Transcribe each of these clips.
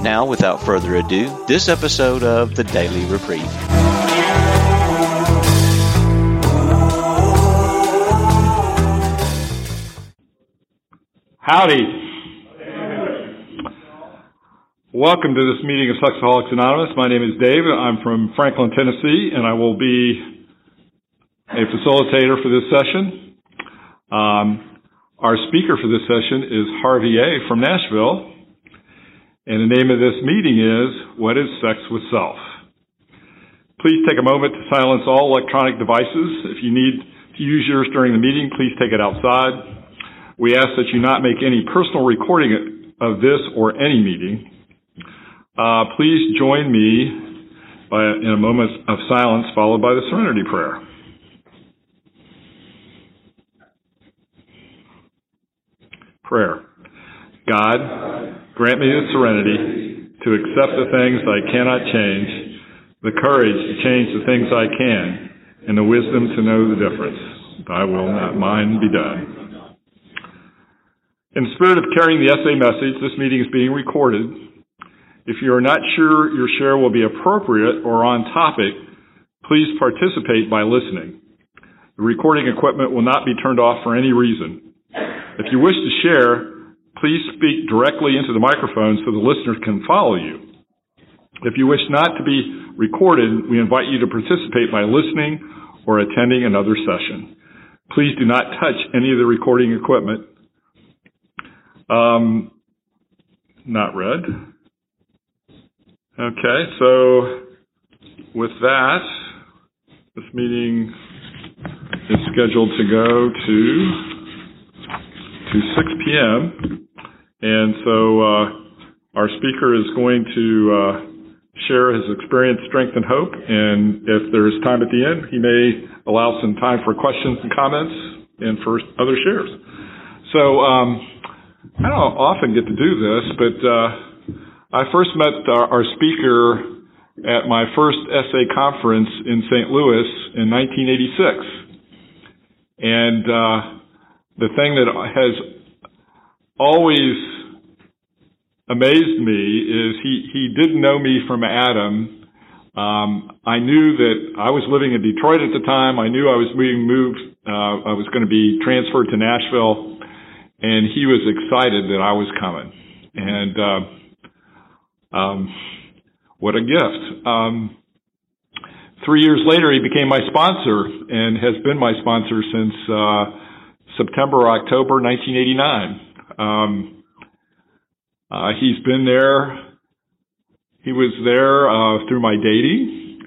Now, without further ado, this episode of The Daily Reprieve. Howdy. Welcome to this meeting of Sexaholics Anonymous. My name is Dave. I'm from Franklin, Tennessee, and I will be a facilitator for this session. Um, our speaker for this session is Harvey A. from Nashville, and the name of this meeting is What is Sex with Self? Please take a moment to silence all electronic devices. If you need to use yours during the meeting, please take it outside. We ask that you not make any personal recording of this or any meeting. Uh, please join me by, in a moment of silence followed by the serenity prayer. Prayer. God, grant me the serenity to accept the things I cannot change, the courage to change the things I can, and the wisdom to know the difference. Thy will, not mine, be done. In the spirit of carrying the SA message, this meeting is being recorded. If you are not sure your share will be appropriate or on topic, please participate by listening. The recording equipment will not be turned off for any reason. If you wish to share, please speak directly into the microphone so the listeners can follow you. If you wish not to be recorded, we invite you to participate by listening or attending another session. Please do not touch any of the recording equipment. Um, not read. Okay, so with that, this meeting is scheduled to go to to 6 p.m. And so uh, our speaker is going to uh, share his experience, strength, and hope. And if there's time at the end, he may allow some time for questions and comments and for other shares. So um, I don't often get to do this, but uh, I first met our, our speaker at my first SA conference in St. Louis in 1986. And uh, the thing that has always amazed me is he, he didn't know me from Adam. Um, I knew that I was living in Detroit at the time. I knew I was being moved. Uh, I was going to be transferred to Nashville, and he was excited that I was coming. And uh, um, what a gift! Um, three years later, he became my sponsor and has been my sponsor since. Uh, September October 1989. Um, uh, he's been there. He was there uh, through my dating.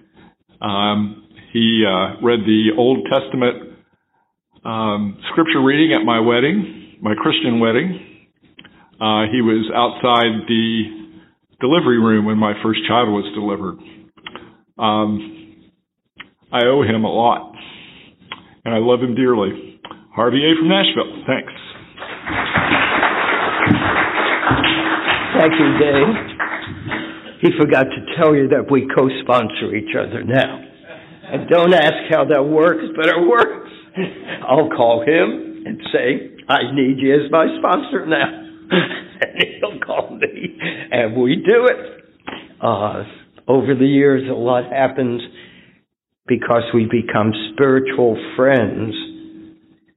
Um, he uh, read the Old Testament um, scripture reading at my wedding, my Christian wedding. Uh, he was outside the delivery room when my first child was delivered. Um, I owe him a lot, and I love him dearly. Harvey A. from Nashville. Thanks. You, Dave. He forgot to tell you that we co sponsor each other now. And don't ask how that works, but it works. I'll call him and say, I need you as my sponsor now. and he'll call me, and we do it. Uh, over the years, a lot happens because we become spiritual friends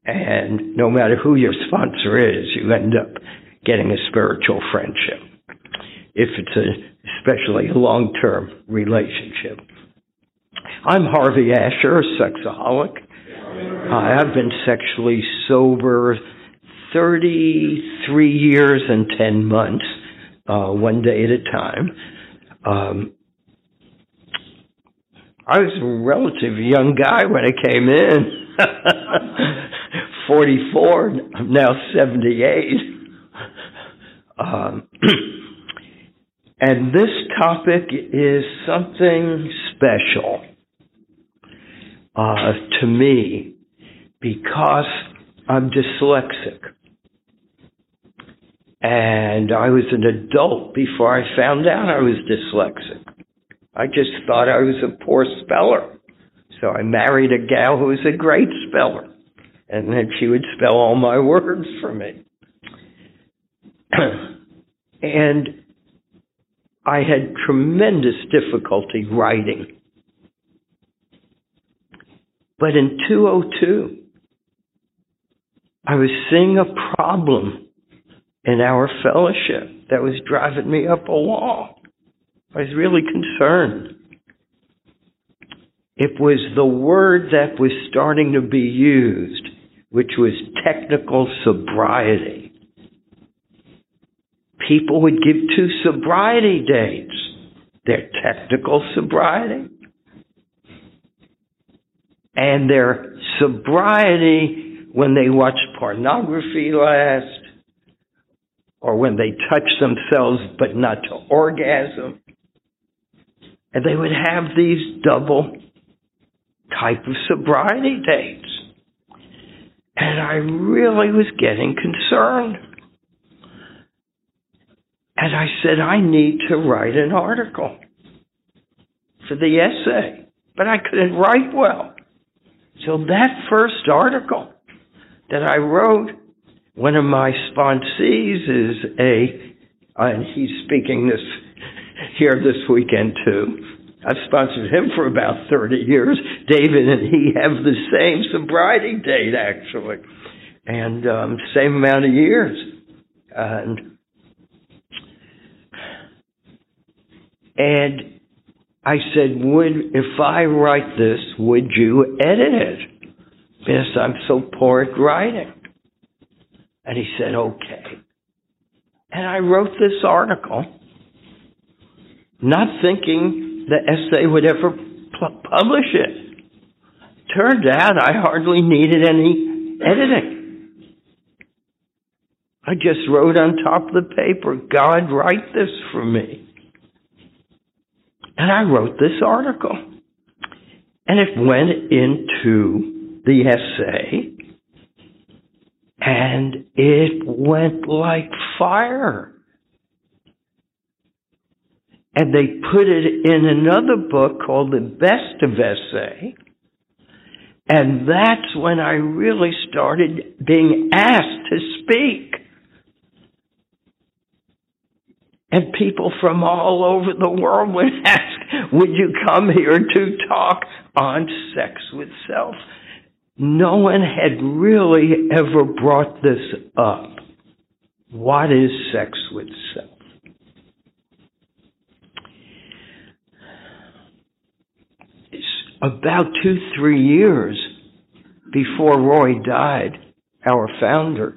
and no matter who your sponsor is, you end up getting a spiritual friendship. If it's a, especially a long-term relationship. I'm Harvey Asher, a sexaholic. I have been sexually sober 33 years and 10 months, uh, one day at a time. Um, I was a relative young guy when I came in. 44, I'm now 78. Um, And this topic is something special uh, to me because I'm dyslexic. And I was an adult before I found out I was dyslexic. I just thought I was a poor speller. So I married a gal who was a great speller. And then she would spell all my words for me. and I had tremendous difficulty writing. But in 202, I was seeing a problem in our fellowship that was driving me up a wall. I was really concerned. It was the word that was starting to be used, which was technical sobriety. People would give two sobriety dates. Their technical sobriety and their sobriety when they watched pornography last or when they touched themselves but not to orgasm. And they would have these double type of sobriety dates. And I really was getting concerned. And I said, I need to write an article for the essay. But I couldn't write well. So that first article that I wrote, one of my sponsees is a, and he's speaking this here this weekend too. I've sponsored him for about 30 years. David and he have the same sobriety date actually, and um, same amount of years. And and I said, would if I write this, would you edit it? Because I'm so poor at writing. And he said, okay. And I wrote this article, not thinking the essay would ever pu- publish it. Turned out I hardly needed any editing. I just wrote on top of the paper, God, write this for me. And I wrote this article. And it went into the essay, and it went like fire. And they put it in another book called The Best of Essay. And that's when I really started being asked to speak. And people from all over the world would ask, would you come here to talk on sex with self? No one had really ever brought this up. What is sex with self? It's about two, three years before Roy died, our founder,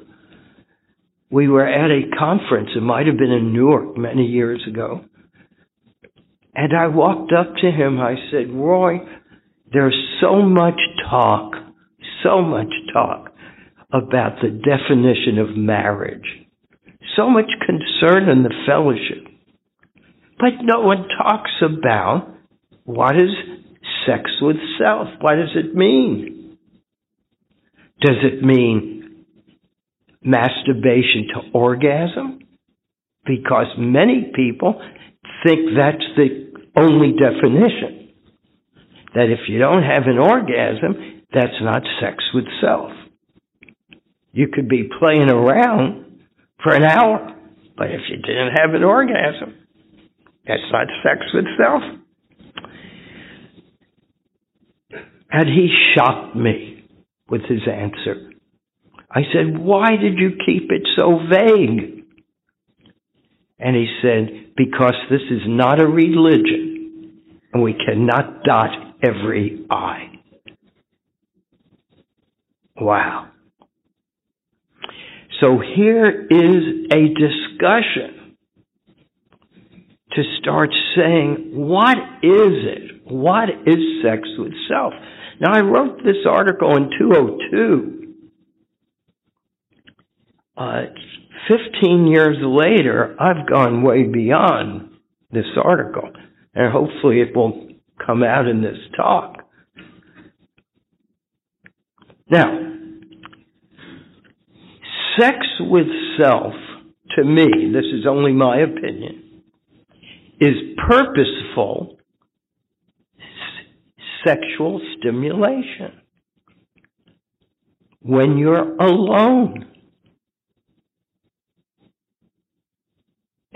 we were at a conference. It might have been in Newark many years ago. And I walked up to him. I said, Roy, there's so much talk, so much talk about the definition of marriage. So much concern in the fellowship. But no one talks about what is sex with self? What does it mean? Does it mean masturbation to orgasm because many people think that's the only definition. That if you don't have an orgasm, that's not sex with self. You could be playing around for an hour, but if you didn't have an orgasm, that's not sex with self. And he shocked me with his answer. I said, Why did you keep it so vague? And he said, Because this is not a religion, and we cannot dot every I. Wow. So here is a discussion to start saying, what is it? What is sex with self? Now, I wrote this article in 202 uh, 15 years later, I've gone way beyond this article, and hopefully it will come out in this talk. Now, sex with self, to me, this is only my opinion, is purposeful sexual stimulation when you're alone.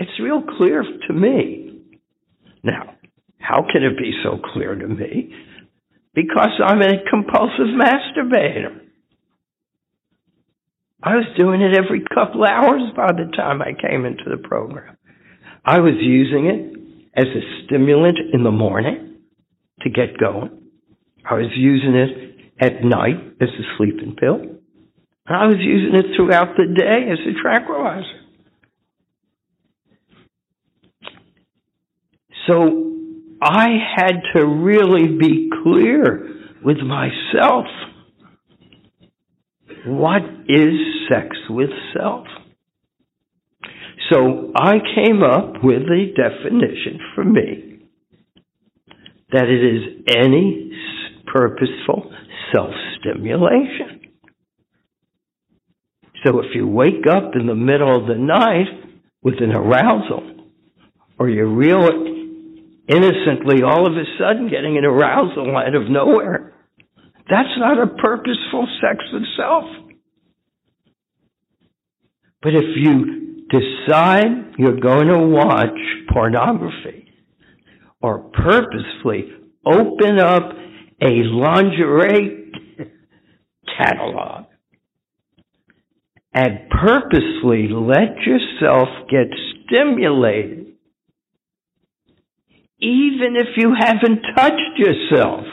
It's real clear to me. Now, how can it be so clear to me? Because I'm a compulsive masturbator. I was doing it every couple hours by the time I came into the program. I was using it as a stimulant in the morning to get going. I was using it at night as a sleeping pill. I was using it throughout the day as a tranquilizer. So I had to really be clear with myself. What is sex with self? So I came up with a definition for me that it is any purposeful self-stimulation. So if you wake up in the middle of the night with an arousal, or you're real innocently all of a sudden getting an arousal out of nowhere, that's not a purposeful sex itself. But if you decide you're going to watch pornography or purposefully open up a lingerie catalog and purposely let yourself get stimulated, even if you haven't touched yourself.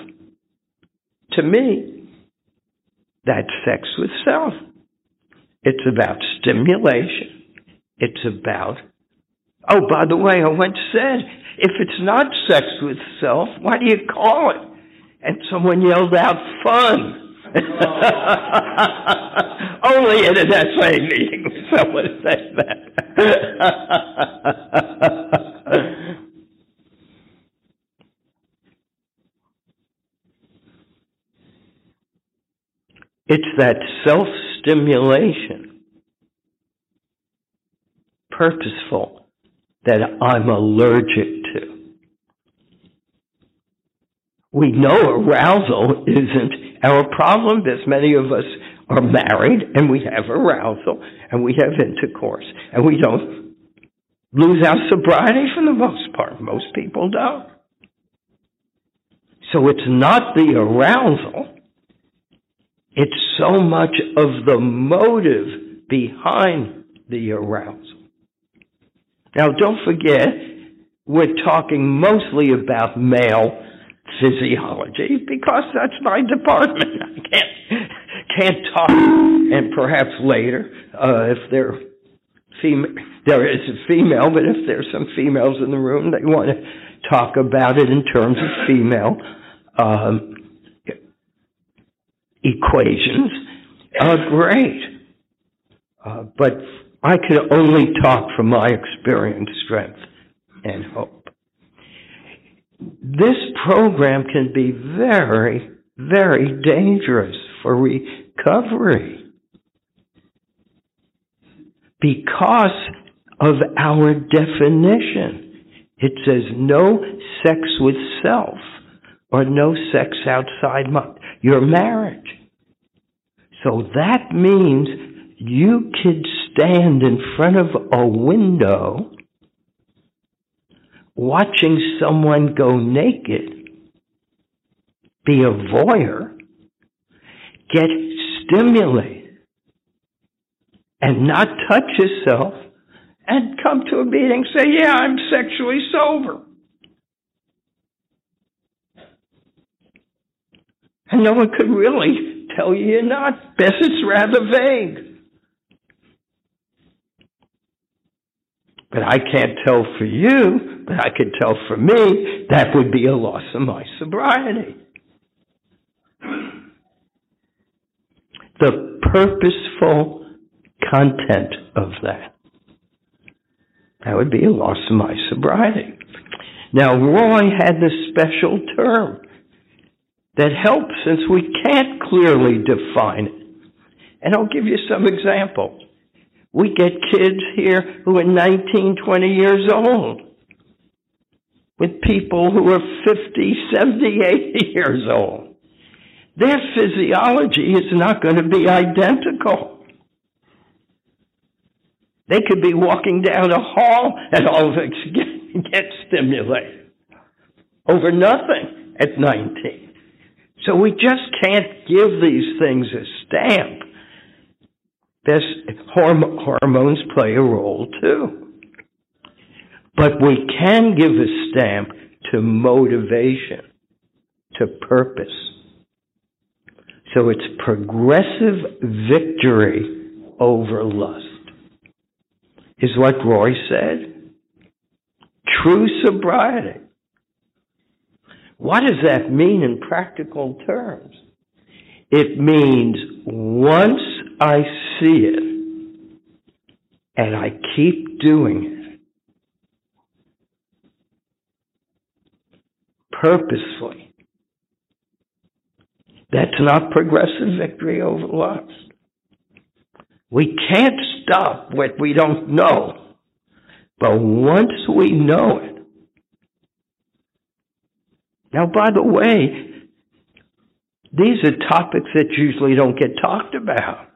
To me, that's sex with self. It's about stimulation. It's about, oh, by the way, I once said, if it's not sex with self, why do you call it? And someone yelled out, fun. Only in an SA meeting someone say that. it's that self stimulation, purposeful, that I'm allergic to. We know arousal isn't our problem because many of us are married and we have arousal and we have intercourse and we don't lose our sobriety for the most part. Most people don't. So it's not the arousal. It's so much of the motive behind the arousal. Now don't forget, we're talking mostly about male physiology because that's my department. I can't can't talk. And perhaps later, uh, if there fem- there is a female, but if there's some females in the room, they want to talk about it in terms of female um, equations. Uh, great, uh, but I can only talk from my experience, strength, and hope this program can be very, very dangerous for recovery because of our definition. It says no sex with self or no sex outside my, your marriage. So that means you could stand in front of a window watching someone go naked, be a voyeur, get stimulated, and not touch yourself, and come to a meeting say, Yeah, I'm sexually sober. And no one could really tell you you're not. Best it's rather vague. But I can't tell for you, but I can tell for me, that would be a loss of my sobriety. The purposeful content of that. That would be a loss of my sobriety. Now, Roy had this special term that helps since we can't clearly define it. And I'll give you some examples. We get kids here who are 19, 20 years old with people who are 50, 70, 80 years old. Their physiology is not going to be identical. They could be walking down a hall and all of it get, get stimulated over nothing at 19. So we just can't give these things a stamp. This hormones play a role too. But we can give a stamp to motivation, to purpose. So it's progressive victory over lust, is what Roy said. True sobriety. What does that mean in practical terms? It means once I see it and I keep doing it, purposefully. That's not progressive victory over lust. We can't stop what we don't know. But once we know it, now by the way, these are topics that usually don't get talked about.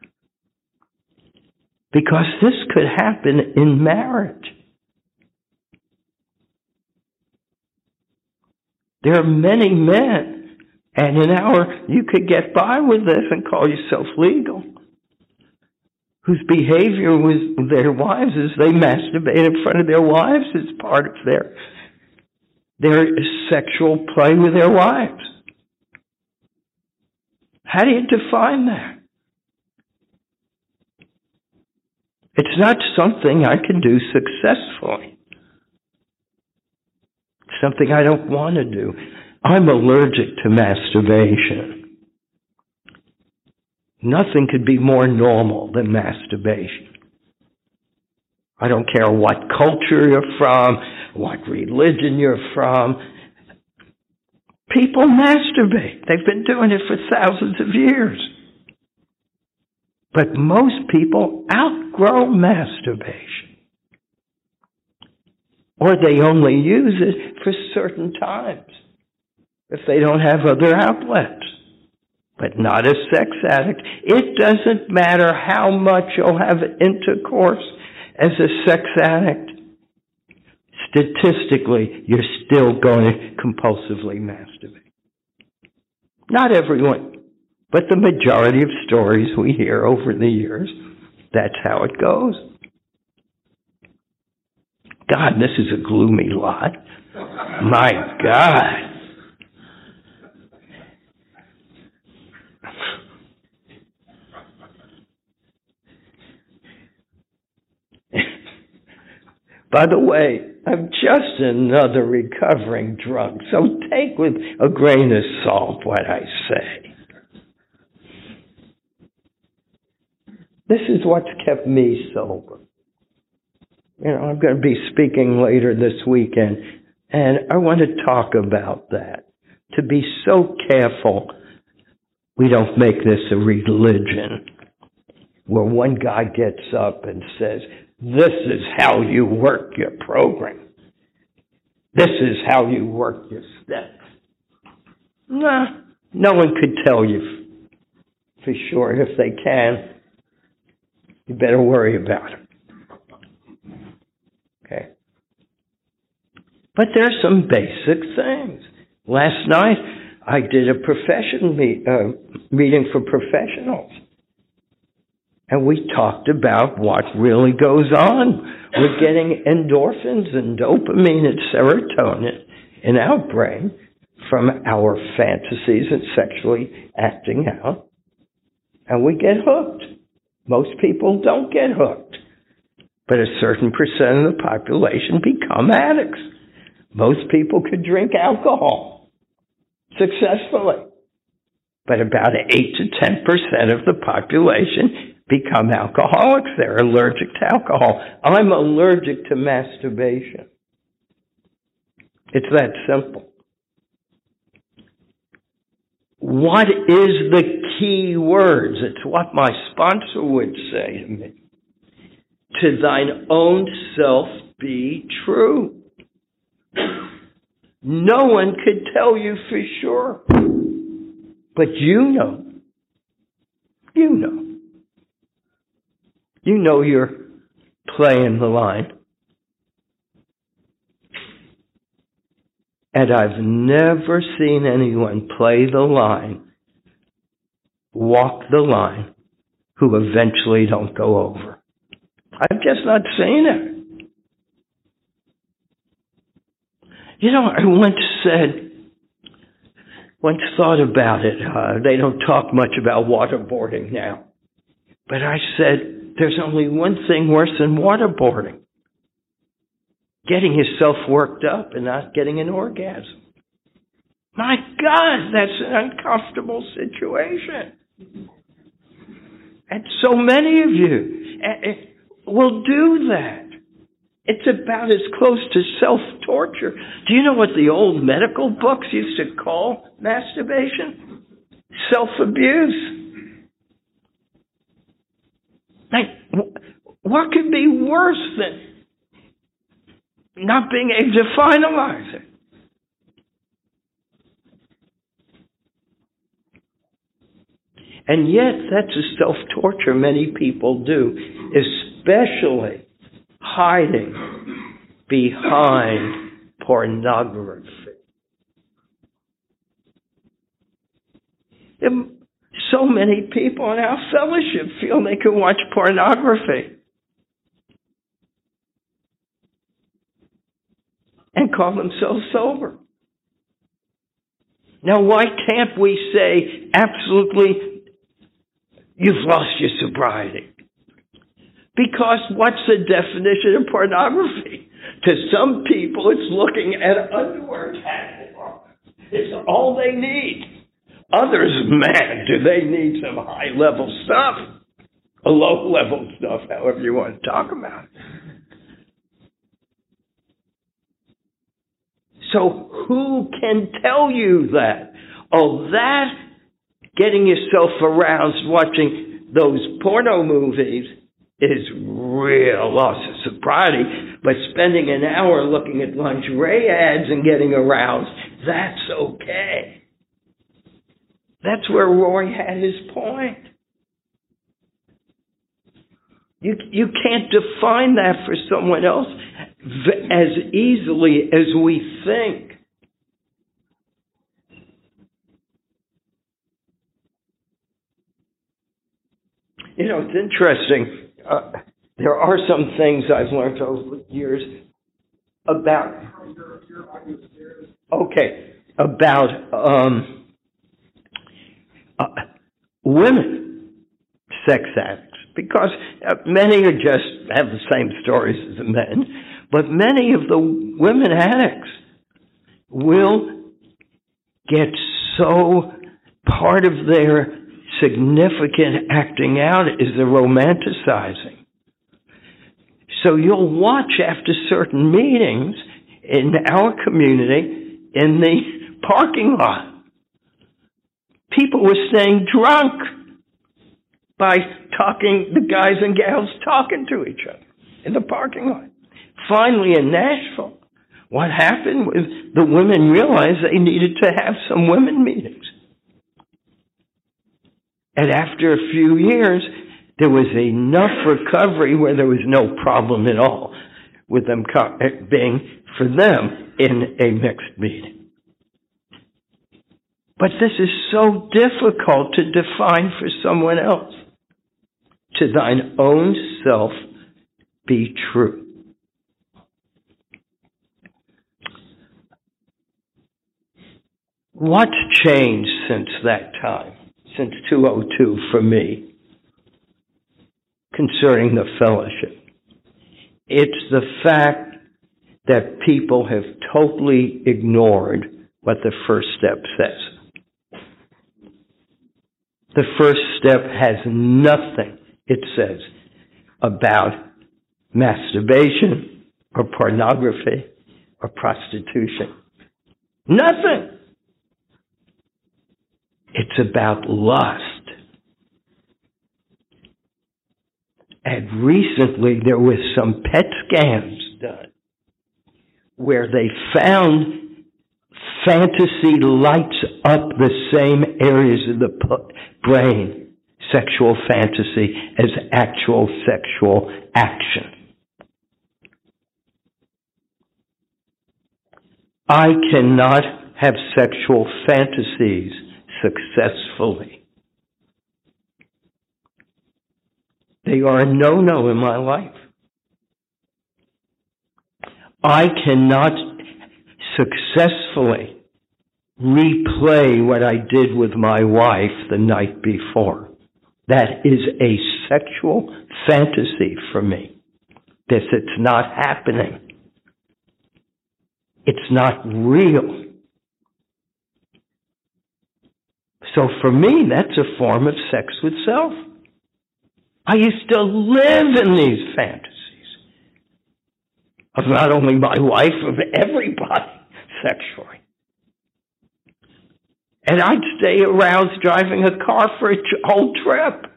Because this could happen in marriage. There are many men, and in our, you could get by with this and call yourself legal, whose behavior with their wives is they masturbate in front of their wives as part of their, their sexual play with their wives. How do you define that? It's not something I can do successfully something I don't want to do. I'm allergic to masturbation. Nothing could be more normal than masturbation. I don't care what culture you're from, what religion you're from. People masturbate. They've been doing it for thousands of years. But most people outgrow masturbation or they only use it for certain times if they don't have other outlets. But not a sex addict. It doesn't matter how much you'll have intercourse as a sex addict. Statistically, you're still going to compulsively masturbate. Not everyone, but the majority of stories we hear over the years, that's how it goes. God, this is a gloomy lot. My God. By the way, I'm just another recovering drunk, so take with a grain of salt what I say. This is what's kept me sober you know, I'm going to be speaking later this weekend, and I want to talk about that. To be so careful we don't make this a religion where one guy gets up and says, This is how you work your program. This is how you work your steps. Nah, no one could tell you for sure. If they can, you better worry about it. Okay. But there's some basic things. Last night, I did a profession meet, uh, meeting for professionals. And we talked about what really goes on We're getting endorphins and dopamine and serotonin in our brain from our fantasies and sexually acting out. And we get hooked. Most people don't get hooked but a certain percent of the population become addicts. Most people could drink alcohol successfully, but about 8 to 10% of the population become alcoholics. They're allergic to alcohol. I'm allergic to masturbation. It's that simple. What is the key words? It's what my sponsor would say to me. To thine own self be true. No one could tell you for sure. But you know. You know. You know you're playing the line. And I've never seen anyone play the line, walk the line, who eventually don't go over. I've just not seen it. You know, I once said, once thought about it. Uh, they don't talk much about waterboarding now. But I said, there's only one thing worse than waterboarding getting yourself worked up and not getting an orgasm. My God, that's an uncomfortable situation. And so many of you eh, eh, will do that. It's about as close to self torture. Do you know what the old medical books used to call masturbation? Self abuse. Like, what could be worse than not being able to finalize it. And yet, that's a self torture many people do, especially hiding behind pornography. So many people in our fellowship feel they can watch pornography. and call themselves sober. Now, why can't we say absolutely, you've lost your sobriety? Because what's the definition of pornography? To some people, it's looking at underwear catalog. It's all they need. Others, man, do they need some high level stuff? A low level stuff, however you want to talk about it. So who can tell you that? Oh, that getting yourself aroused watching those porno movies is real loss of sobriety, but spending an hour looking at lingerie ads and getting aroused, that's okay. That's where Roy had his point. You, you can't define that for someone else as easily as we think. You know, it's interesting. Uh, there are some things I've learned over the years about. Okay, about um, uh, women sex addicts because uh, many are just have the same stories as the men, but many of the women addicts will get so part of their significant acting out is the romanticizing. So you'll watch after certain meetings in our community in the parking lot. People were staying drunk by talking, the guys and gals talking to each other in the parking lot. Finally, in Nashville, what happened was the women realized they needed to have some women meetings. And after a few years, there was enough recovery where there was no problem at all with them being, for them, in a mixed meeting. But this is so difficult to define for someone else to thine own self be true. What's changed since that time, since 202 for me, concerning the fellowship? It's the fact that people have totally ignored what the first step says. The first step has nothing it says about masturbation or pornography or prostitution. Nothing. It's about lust. And recently there was some PET scans done where they found fantasy lights up the same areas of the brain, sexual fantasy, as actual sexual action. I cannot have sexual fantasies successfully. They are a no-no in my life. I cannot successfully replay what I did with my wife the night before. That is a sexual fantasy for me. This, it's not happening. It's not real. So for me, that's a form of sex with self. I used to live in these fantasies of not only my wife, of everybody sexually. And I'd stay aroused driving a car for a whole trip.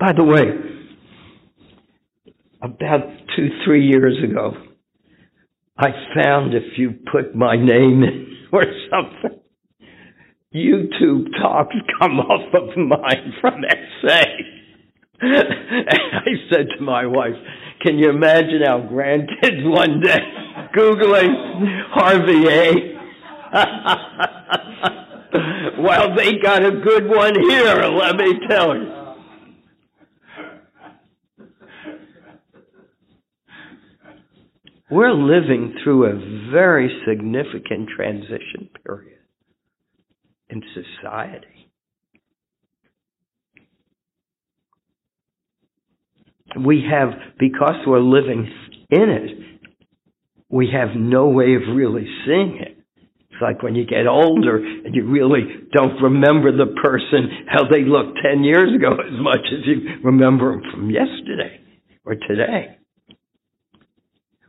By the way, about two, three years ago, I found if you put my name in or something, YouTube talks come off of mine from SA. I said to my wife, can you imagine our grandkids one day Googling Harvey A? well, they got a good one here, let me tell you. We're living through a very significant transition period in society. We have, because we're living in it, we have no way of really seeing it. It's like when you get older and you really don't remember the person, how they looked 10 years ago as much as you remember them from yesterday or today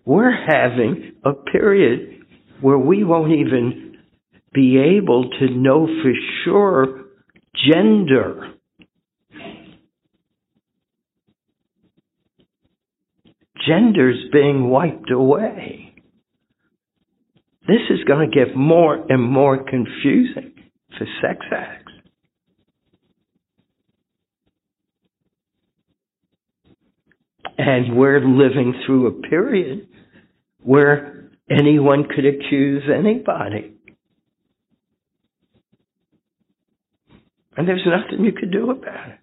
we're having a period where we won't even be able to know for sure gender. Gender's being wiped away. This is going to get more and more confusing for sex acts. And we're living through a period where anyone could accuse anybody. And there's nothing you could do about it.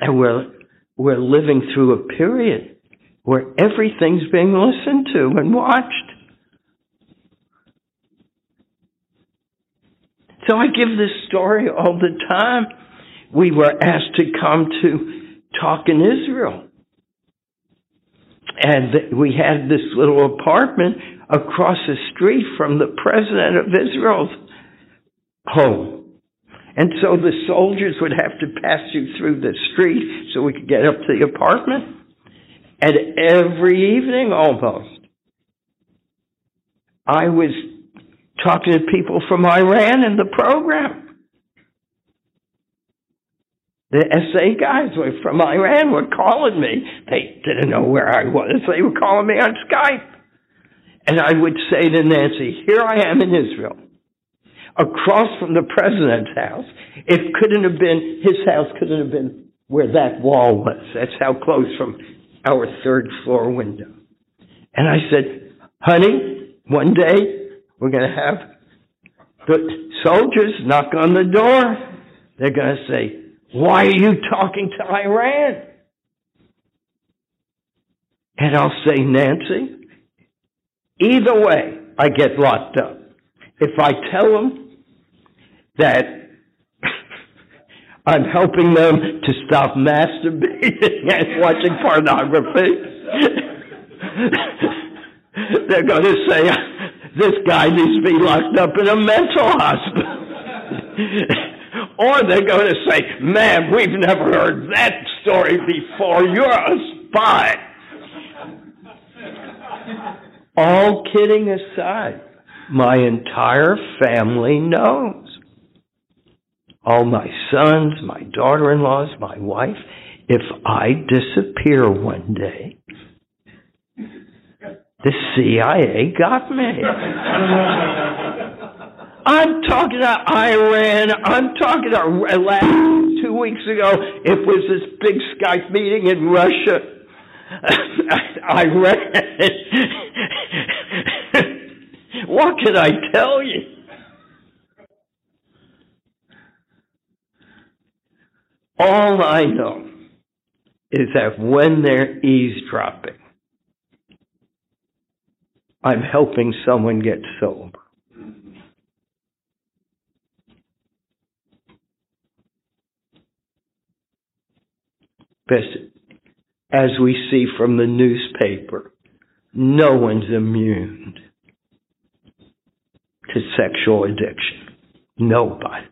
And we're, we're living through a period where everything's being listened to and watched. So I give this story all the time. We were asked to come to talk in Israel and we had this little apartment across the street from the president of Israel's home. And so the soldiers would have to pass you through the street so we could get up to the apartment. And every evening almost, I was talking to people from Iran in the program. The SA guys were from Iran were calling me. They didn't know where I was. They were calling me on Skype. And I would say to Nancy, here I am in Israel, across from the president's house. It couldn't have been, his house couldn't have been where that wall was. That's how close from our third floor window. And I said, honey, one day we're going to have the soldiers knock on the door. They're going to say, why are you talking to Iran? And I'll say, Nancy, either way, I get locked up. If I tell them that I'm helping them to stop masturbating and watching pornography, they're going to say, this guy needs to be locked up in a mental hospital. Or they're going to say, man, we've never heard that story before. You're a spy. All kidding aside, my entire family knows. All my sons, my daughter in laws, my wife. If I disappear one day, the CIA got me. I'm talking to Iran. I'm talking to last two weeks ago. It was this big Skype meeting in Russia. Iran. what can I tell you? All I know is that when they're eavesdropping, I'm helping someone get sober. As we see from the newspaper, no one's immune to sexual addiction. Nobody.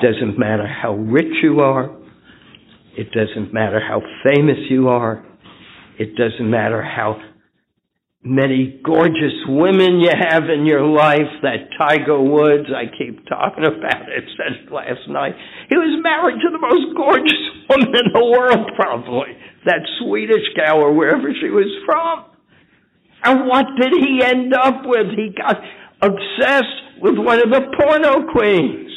Doesn't matter how rich you are. It doesn't matter how famous you are. It doesn't matter how many gorgeous women you have in your life. That Tiger Woods, I keep talking about it since last night. He was married to the most gorgeous woman in the world, probably. That Swedish gal or wherever she was from. And what did he end up with? He got obsessed with one of the porno queens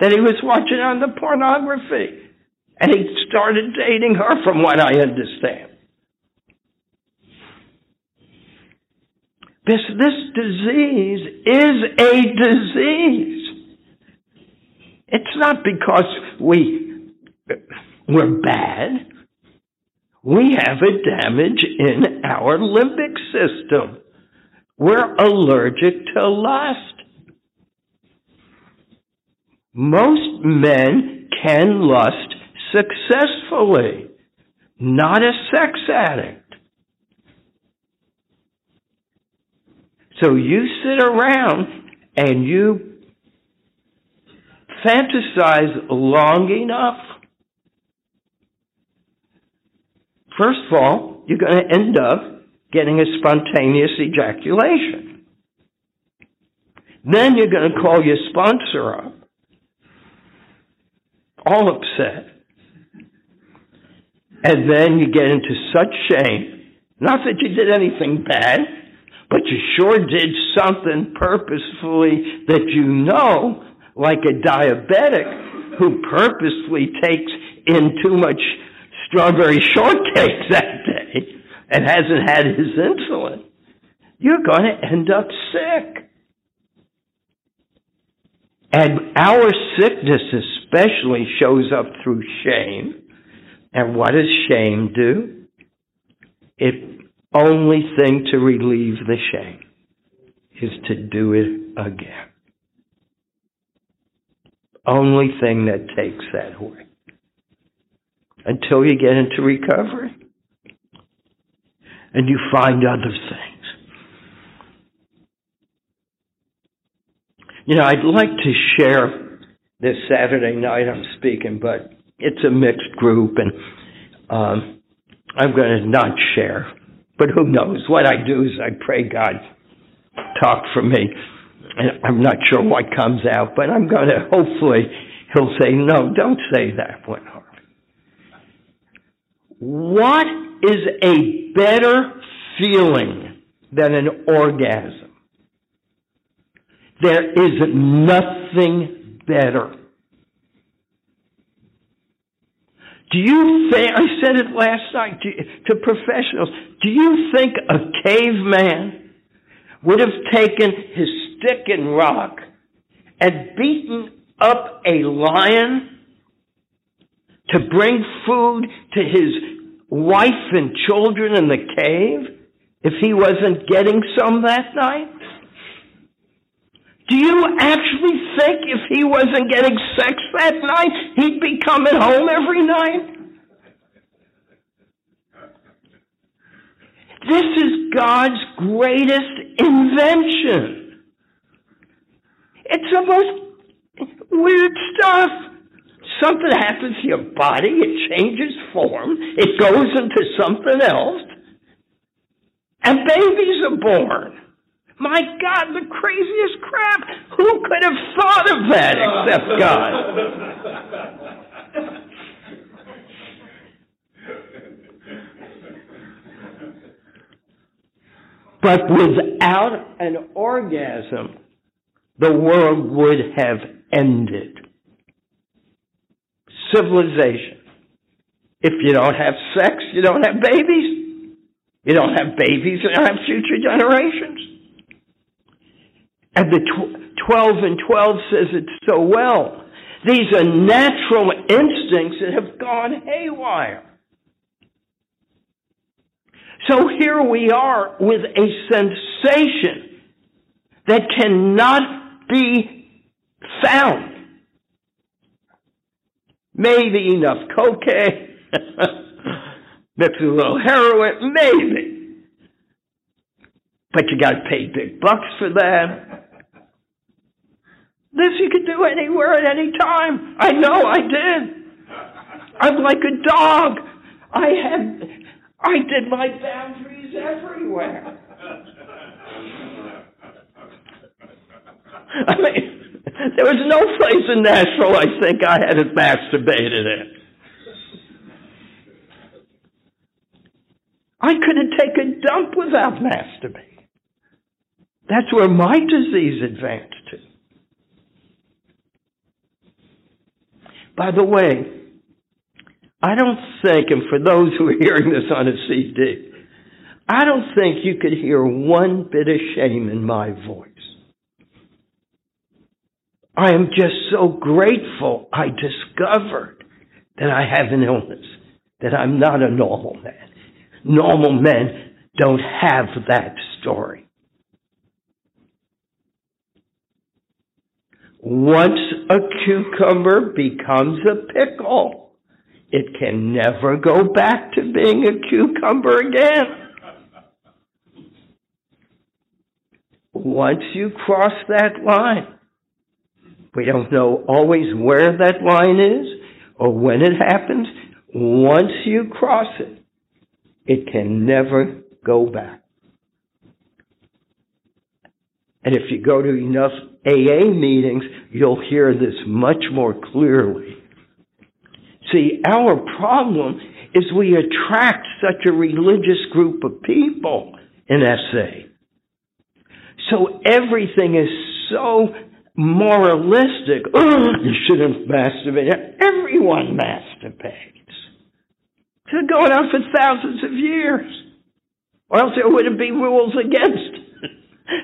that he was watching on the pornography. And he started dating her, from what I understand. This, this disease is a disease. It's not because we, we're bad. We have a damage in our limbic system. We're allergic to lust. Most men can lust successfully, not a sex addict. So you sit around and you fantasize long enough. First of all, you're going to end up getting a spontaneous ejaculation. Then you're going to call your sponsor up, all upset. And then you get into such shame, not that you did anything bad, but you sure did something purposefully that you know, like a diabetic who purposely takes in too much strawberry shortcake that day and hasn't had his insulin. You're going to end up sick. And our sickness especially shows up through shame. And what does shame do? It only thing to relieve the shame is to do it again. Only thing that takes that away. Until you get into recovery and you find other things. You know, I'd like to share this Saturday night I'm speaking, but it's a mixed group and um, I'm going to not share but who knows? What I do is I pray God talk for me. And I'm not sure what comes out, but I'm going to, hopefully, he'll say, no, don't say that one. What is a better feeling than an orgasm? There is nothing better. Do you think, I said it last night to, to professionals, do you think a caveman would have taken his stick and rock and beaten up a lion to bring food to his wife and children in the cave if he wasn't getting some that night? Do you actually think if he wasn't getting sex that night, he'd be coming home every night? This is God's greatest invention. It's the most weird stuff. Something happens to your body, it changes form, it goes into something else, and babies are born. My God, the craziest crap. Who could have thought of that except God? But without an orgasm, the world would have ended. Civilization. If you don't have sex, you don't have babies. You don't have babies, you don't have future generations. And the tw- 12 and 12 says it so well. These are natural instincts that have gone haywire. So here we are with a sensation that cannot be found. Maybe enough cocaine, mix a little heroin, maybe. But you gotta pay big bucks for that. This you could do anywhere at any time. I know I did. I'm like a dog. I had I did my boundaries everywhere. I mean, there was no place in Nashville I think I hadn't masturbated in. I couldn't take a dump without masturbating. That's where my disease advanced to. By the way, I don't think, and for those who are hearing this on a CD, I don't think you could hear one bit of shame in my voice. I am just so grateful I discovered that I have an illness, that I'm not a normal man. Normal men don't have that story. Once a cucumber becomes a pickle, it can never go back to being a cucumber again. Once you cross that line, we don't know always where that line is or when it happens. Once you cross it, it can never go back. And if you go to enough AA meetings, you'll hear this much more clearly. See, our problem is we attract such a religious group of people in SA. So everything is so moralistic. You shouldn't masturbate. Everyone masturbates. It's been going on for thousands of years. Or else there wouldn't be rules against.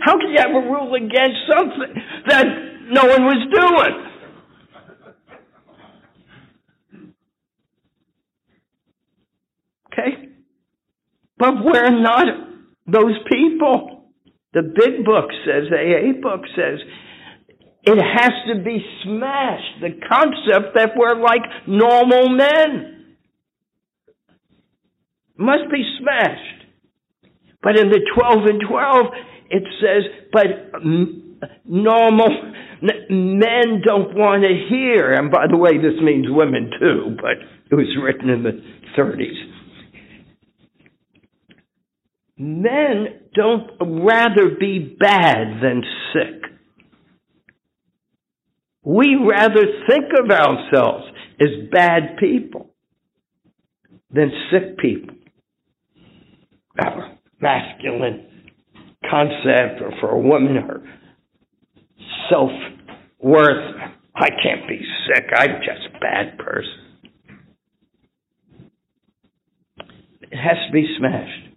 How can you have a rule against something that no one was doing? Okay? But we're not those people. The big book says, the AA book says, it has to be smashed. The concept that we're like normal men must be smashed. But in the 12 and 12, it says, but normal men don't want to hear. And by the way, this means women too, but it was written in the 30s men don't rather be bad than sick. We rather think of ourselves as bad people than sick people. Our masculine concept, or for a woman, her self worth. I can't be sick. I'm just a bad person. It has to be smashed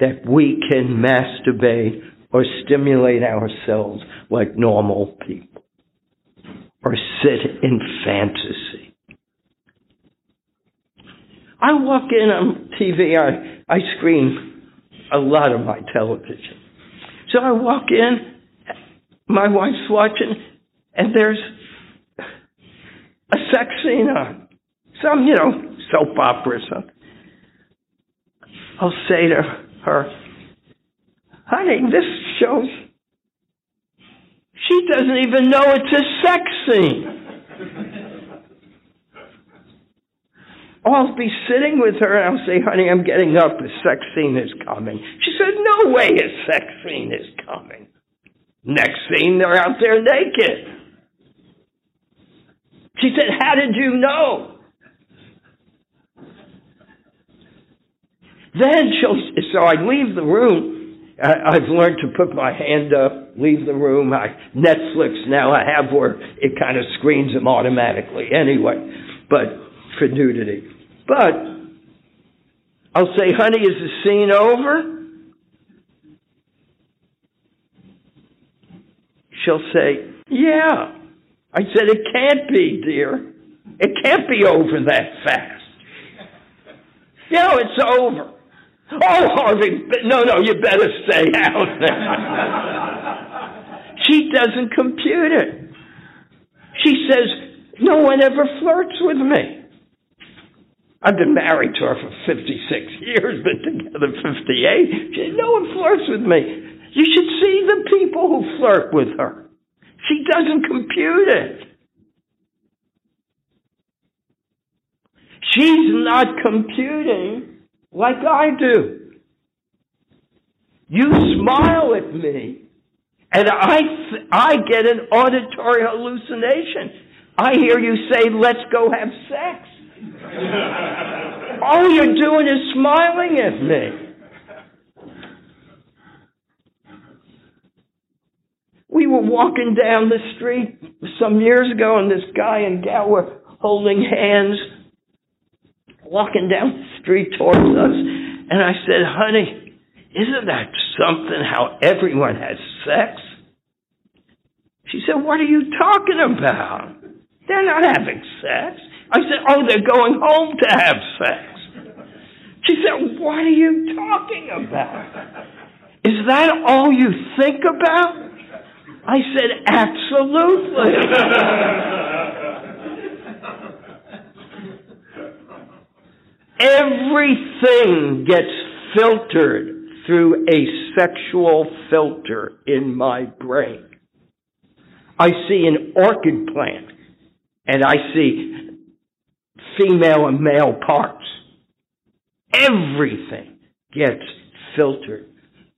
that we can masturbate or stimulate ourselves like normal people or sit in fantasy. I walk in on TV, I, I screen a lot of my television. So I walk in, my wife's watching, and there's a sex scene on. Some, you know, soap opera or something. I'll say to her, honey, this shows she doesn't even know it's a sex scene. I'll be sitting with her and I'll say, honey, I'm getting up. A sex scene is coming. She said, no way a sex scene is coming. Next scene, they're out there naked. She said, how did you know? Then she'll, so I leave the room. I, I've learned to put my hand up, leave the room. I, Netflix now I have where it kind of screens them automatically anyway, but for nudity. But I'll say, honey, is the scene over? She'll say, yeah. I said, it can't be, dear. It can't be over that fast. No, it's over. Oh, Harvey, no, no, you better stay out. she doesn't compute it. She says, no one ever flirts with me. I've been married to her for 56 years, been together 58. She no one flirts with me. You should see the people who flirt with her. She doesn't compute it. She's not computing like I do. You smile at me, and I, I get an auditory hallucination. I hear you say, let's go have sex. All you're doing is smiling at me. We were walking down the street some years ago, and this guy and gal were holding hands, walking down the street towards us. And I said, honey, isn't that something how everyone has sex? She said, what are you talking about? They're not having sex. I said, oh, they're going home to have sex. She said, what are you talking about? Is that all you think about? I said, absolutely. Everything gets filtered through a sexual filter in my brain. I see an orchid plant and I see female and male parts. Everything gets filtered.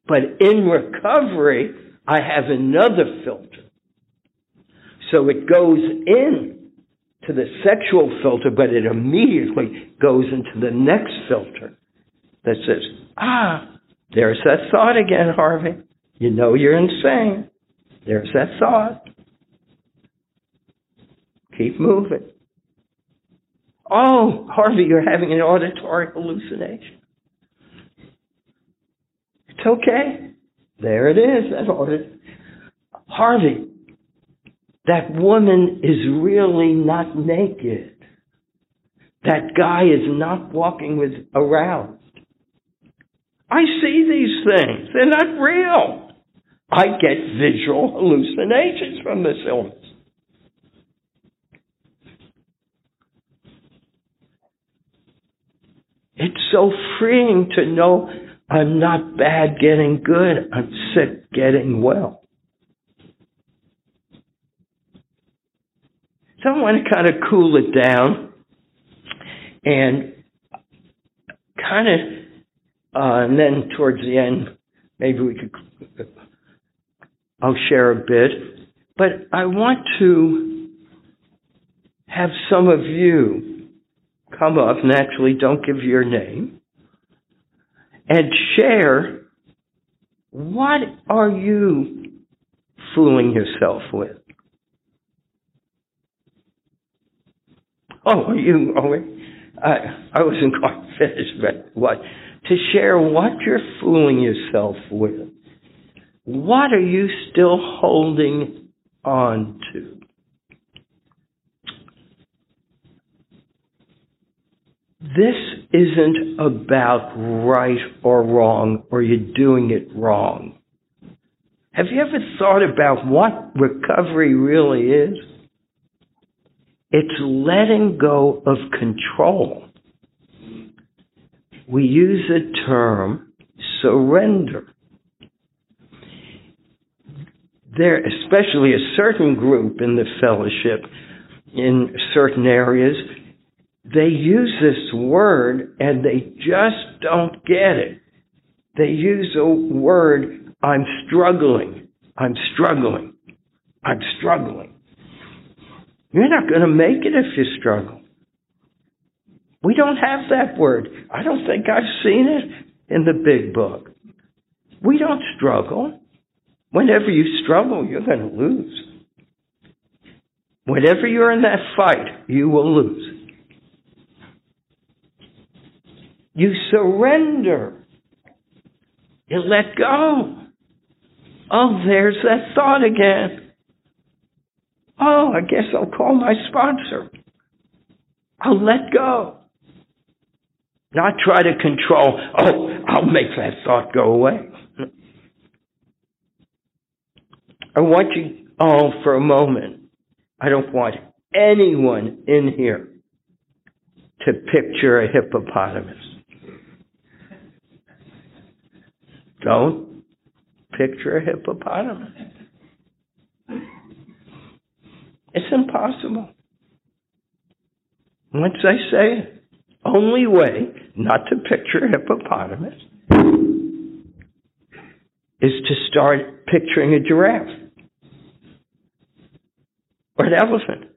But in recovery, I have another filter. So it goes in to the sexual filter, but it immediately goes into the next filter that says, ah, there's that thought again, Harvey. You know you're insane. There's that thought. Keep moving. Oh, Harvey, you're having an auditory hallucination. It's okay. There it is. That's it. Harvey, that woman is really not naked. That guy is not walking with aroused. I see these things. They're not real. I get visual hallucinations from this illness. It's so freeing to know I'm not bad getting good. I'm sick getting well. So I want to kind of cool it down and kind of, uh, and then towards the end, maybe we could, I'll share a bit. But I want to have some of you come up, and actually don't give your name, and share what are you fooling yourself with? Oh, you, oh, I, I wasn't quite finished, but what? To share what you're fooling yourself with. What are you still holding on to? This isn't about right or wrong or you're doing it wrong. Have you ever thought about what recovery really is? It's letting go of control. We use the term surrender. There, especially a certain group in the fellowship in certain areas, they use this word and they just don't get it. They use the word, I'm struggling, I'm struggling, I'm struggling. You're not going to make it if you struggle. We don't have that word. I don't think I've seen it in the big book. We don't struggle. Whenever you struggle, you're going to lose. Whenever you're in that fight, you will lose. You surrender. You let go. Oh, there's that thought again. Oh, I guess I'll call my sponsor. I'll let go. Not try to control, oh, I'll make that thought go away. I want you all for a moment. I don't want anyone in here to picture a hippopotamus. Don't picture a hippopotamus. It's impossible. Once I say only way not to picture a hippopotamus is to start picturing a giraffe or an elephant.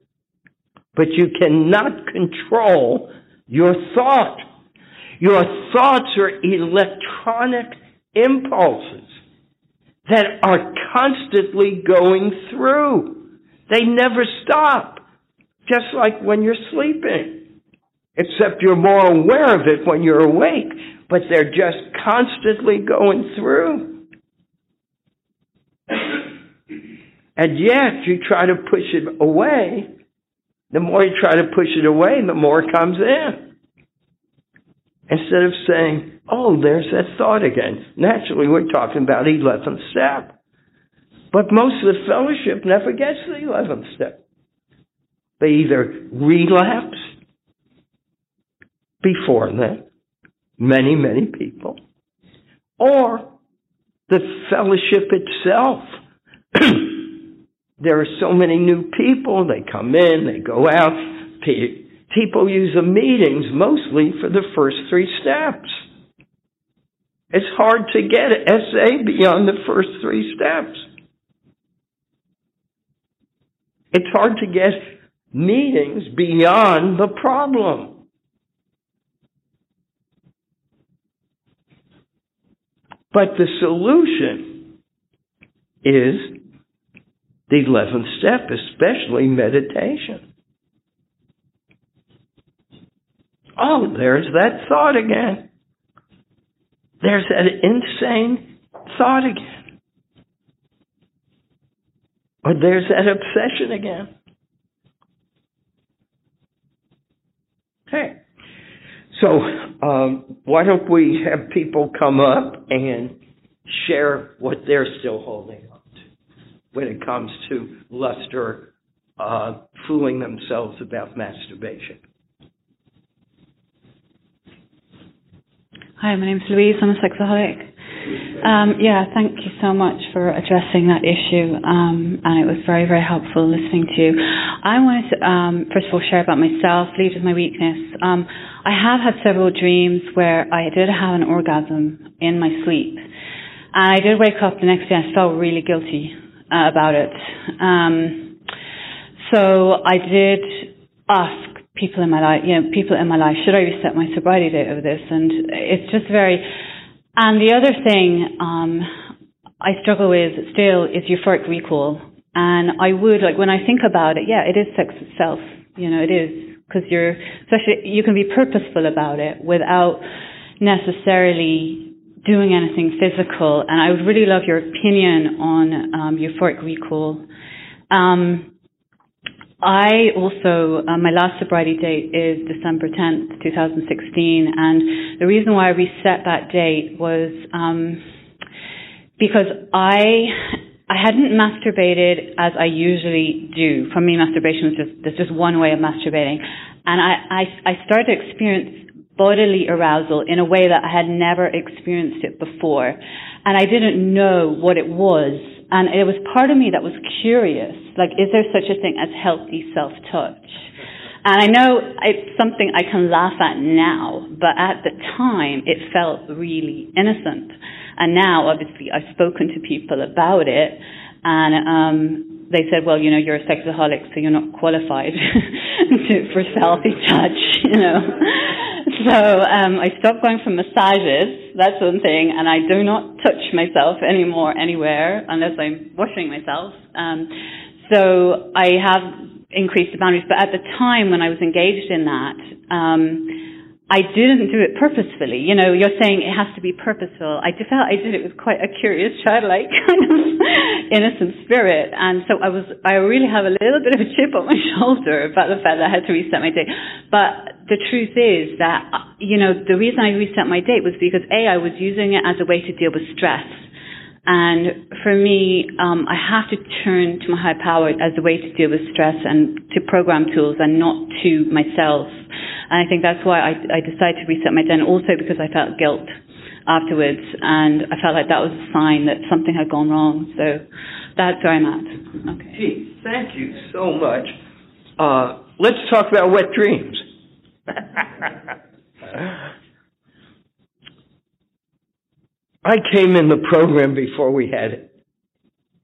But you cannot control your thought. Your thoughts are electronic impulses that are constantly going through. They never stop, just like when you're sleeping, except you're more aware of it when you're awake, but they're just constantly going through. And yet you try to push it away. The more you try to push it away, the more it comes in. Instead of saying, oh, there's that thought again. Naturally, we're talking about 11th step. But most of the fellowship never gets the 11th step. They either relapse before then, many, many people, or the fellowship itself there are so many new people. They come in, they go out. People use the meetings mostly for the first three steps. It's hard to get an SA beyond the first three steps. It's hard to get meetings beyond the problem. But the solution is the 11th step, especially meditation. Oh, there's that thought again. There's that insane thought again. Or there's that obsession again. Okay. So, um, why don't we have people come up and share what they're still holding on to when it comes to lust or uh, fooling themselves about masturbation. Hi, my name's Louise. I'm a sexaholic. Um, yeah, thank you so much for addressing that issue, um, and it was very, very helpful listening to you. I wanted to, um, first of all, share about myself, lead with my weakness. Um, I have had several dreams where I did have an orgasm in my sleep, and I did wake up the next day and I felt really guilty uh, about it. Um, so I did ask people in my life, you know, people in my life, should I reset my sobriety date over this? And it's just very. And the other thing um, I struggle with still is euphoric recall. And I would like when I think about it, yeah, it is sex itself. You know, it is because you're especially you can be purposeful about it without necessarily doing anything physical, and I would really love your opinion on um, euphoric recall. Um, I also, uh, my last sobriety date is December 10th, 2016, and the reason why I reset that date was um, because I I hadn't masturbated as I usually do. For me, masturbation was just there's just one way of masturbating, and I I, I started to experience bodily arousal in a way that I had never experienced it before. And I didn't know what it was. And it was part of me that was curious, like, is there such a thing as healthy self-touch? And I know it's something I can laugh at now, but at the time it felt really innocent. And now, obviously, I've spoken to people about it, and um, they said, well, you know, you're a sexaholic, so you're not qualified to, for selfie touch, you know. so um, I stopped going for massages, that's one thing, and I do not touch myself anymore anywhere unless I'm washing myself. Um, so I have increased the boundaries, but at the time when I was engaged in that, um, I didn't do it purposefully. You know, you're saying it has to be purposeful. I felt I did it with quite a curious, childlike kind of innocent spirit. And so I was, I really have a little bit of a chip on my shoulder about the fact that I had to reset my date. But the truth is that, you know, the reason I reset my date was because A, I was using it as a way to deal with stress. And for me, um, I have to turn to my high power as a way to deal with stress and to program tools and not to myself. And I think that's why I, I decided to reset my den, also because I felt guilt afterwards, and I felt like that was a sign that something had gone wrong. So that's where I'm at. Okay. Gee, thank you so much. Uh, let's talk about wet dreams. I came in the program before we had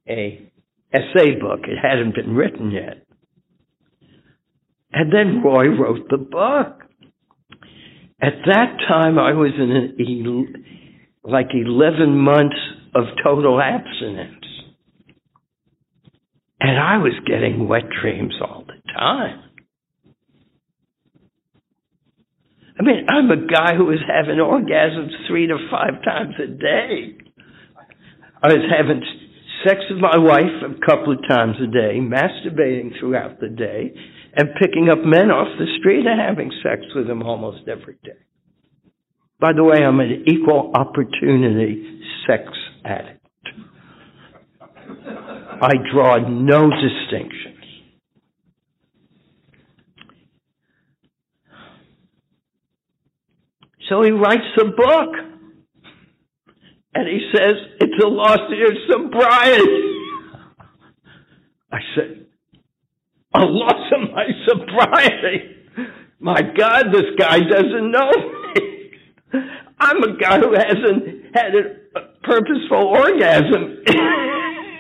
a SA book. It hadn't been written yet. And then Roy wrote the book. At that time, I was in an, like 11 months of total abstinence. And I was getting wet dreams all the time. I mean, I'm a guy who was having orgasms three to five times a day. I was having sex with my wife a couple of times a day, masturbating throughout the day, and picking up men off the street and having sex with them almost every day. By the way, I'm an equal opportunity sex addict. I draw no distinctions. So he writes a book. And he says, it's a loss of your sobriety. I said, a loss of my sobriety. My God, this guy doesn't know me. I'm a guy who hasn't had a purposeful orgasm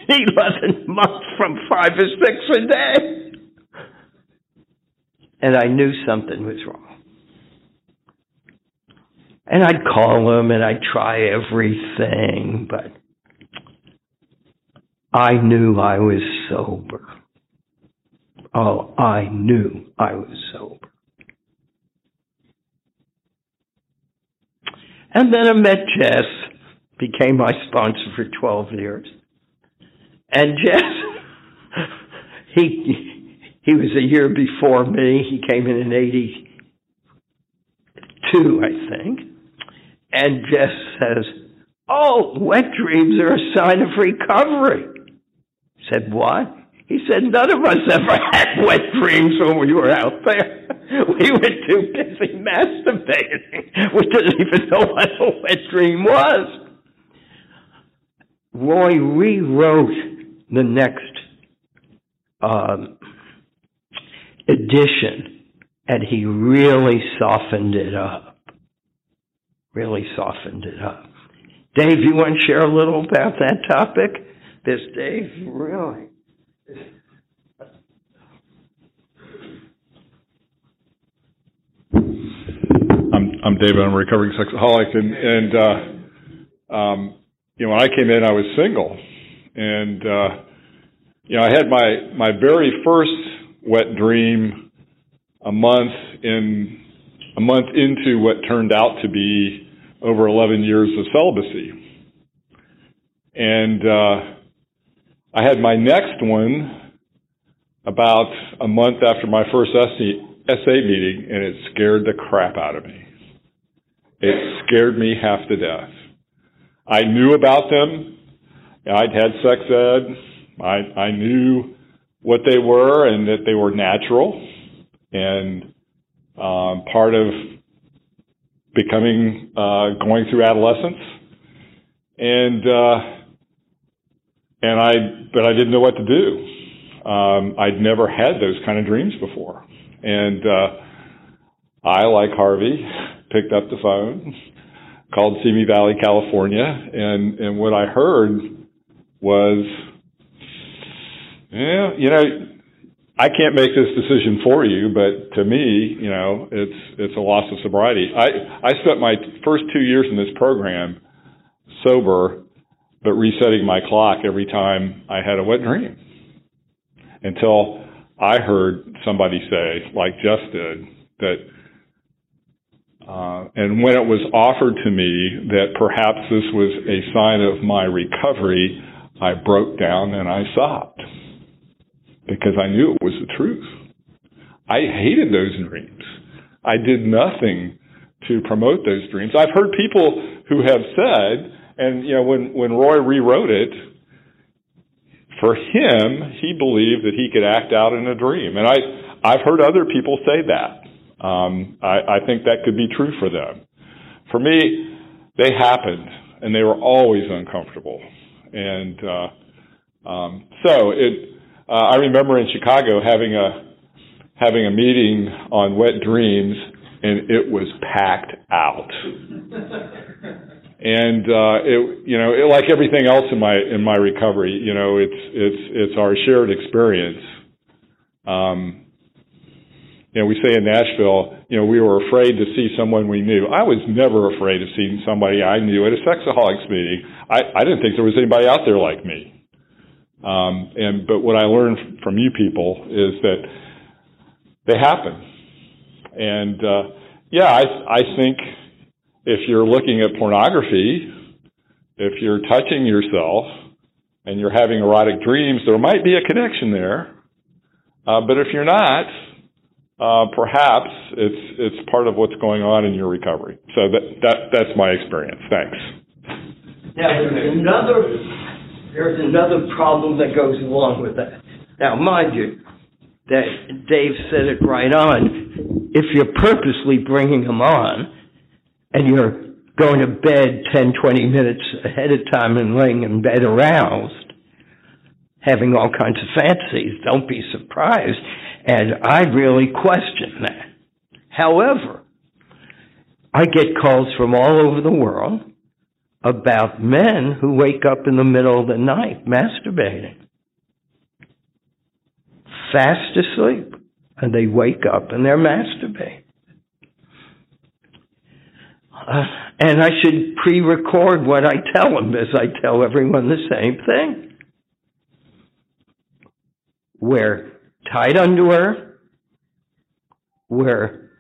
in 11 months from five or six a day. And I knew something was wrong. And I'd call him and I'd try everything, but I knew I was sober. Oh, I knew I was sober. And then I met Jess, became my sponsor for 12 years. And Jess, he, he was a year before me. He came in in 82, I think. And Jess says, Oh, wet dreams are a sign of recovery. I said, what? He said, none of us ever had wet dreams when we were out there. We were too busy masturbating. We didn't even know what a wet dream was. Roy rewrote the next um, edition, and he really softened it up. Really softened it up. Dave, you want to share a little about that topic? This Dave, really. I'm I'm David. I'm a recovering sexaholic, and and uh, um, you know when I came in, I was single, and uh, you know I had my my very first wet dream a month in a month into what turned out to be over 11 years of celibacy, and uh, I had my next one about a month after my first SA meeting, and it scared the crap out of me. It scared me half to death. I knew about them. I'd had sex ed. I, I knew what they were and that they were natural and um, part of becoming, uh, going through adolescence. And, uh, and I, but I didn't know what to do. Um, I'd never had those kind of dreams before, And uh, I, like Harvey, picked up the phone, called Simi Valley, California, and and what I heard was, yeah, you know, I can't make this decision for you, but to me, you know, it's it's a loss of sobriety. I I spent my first two years in this program sober, but resetting my clock every time I had a wet dream until I heard somebody say, like Jeff did, that, uh, and when it was offered to me that perhaps this was a sign of my recovery, I broke down and I sobbed because I knew it was the truth. I hated those dreams. I did nothing to promote those dreams. I've heard people who have said, and you know, when when Roy rewrote it, for him, he believed that he could act out in a dream, and I I've heard other people say that. Um, I, I think that could be true for them. For me, they happened, and they were always uncomfortable, and uh, um, so it. Uh, I remember in Chicago having a having a meeting on wet dreams, and it was packed out. and uh, it, you know, it, like everything else in my in my recovery, you know, it's it's it's our shared experience. Um, you know, we say in Nashville, you know, we were afraid to see someone we knew. I was never afraid of seeing somebody I knew at a sexaholics meeting. I, I didn't think there was anybody out there like me. Um, and but what I learned from you people is that they happen. And uh, yeah, I I think if you're looking at pornography, if you're touching yourself and you're having erotic dreams, there might be a connection there. Uh, but if you're not, uh, perhaps it's it's part of what's going on in your recovery. So that that that's my experience. Thanks. Now there's another there's another problem that goes along with that. Now, mind you, that Dave said it right on. If you're purposely bringing them on, and you're going to bed 10, 20 minutes ahead of time and laying in bed aroused, having all kinds of fancies, don't be surprised. And I really question that. However, I get calls from all over the world about men who wake up in the middle of the night masturbating, fast asleep, and they wake up and they're masturbating. Uh, and I should pre-record what I tell them as I tell everyone the same thing. Wear tight underwear, wear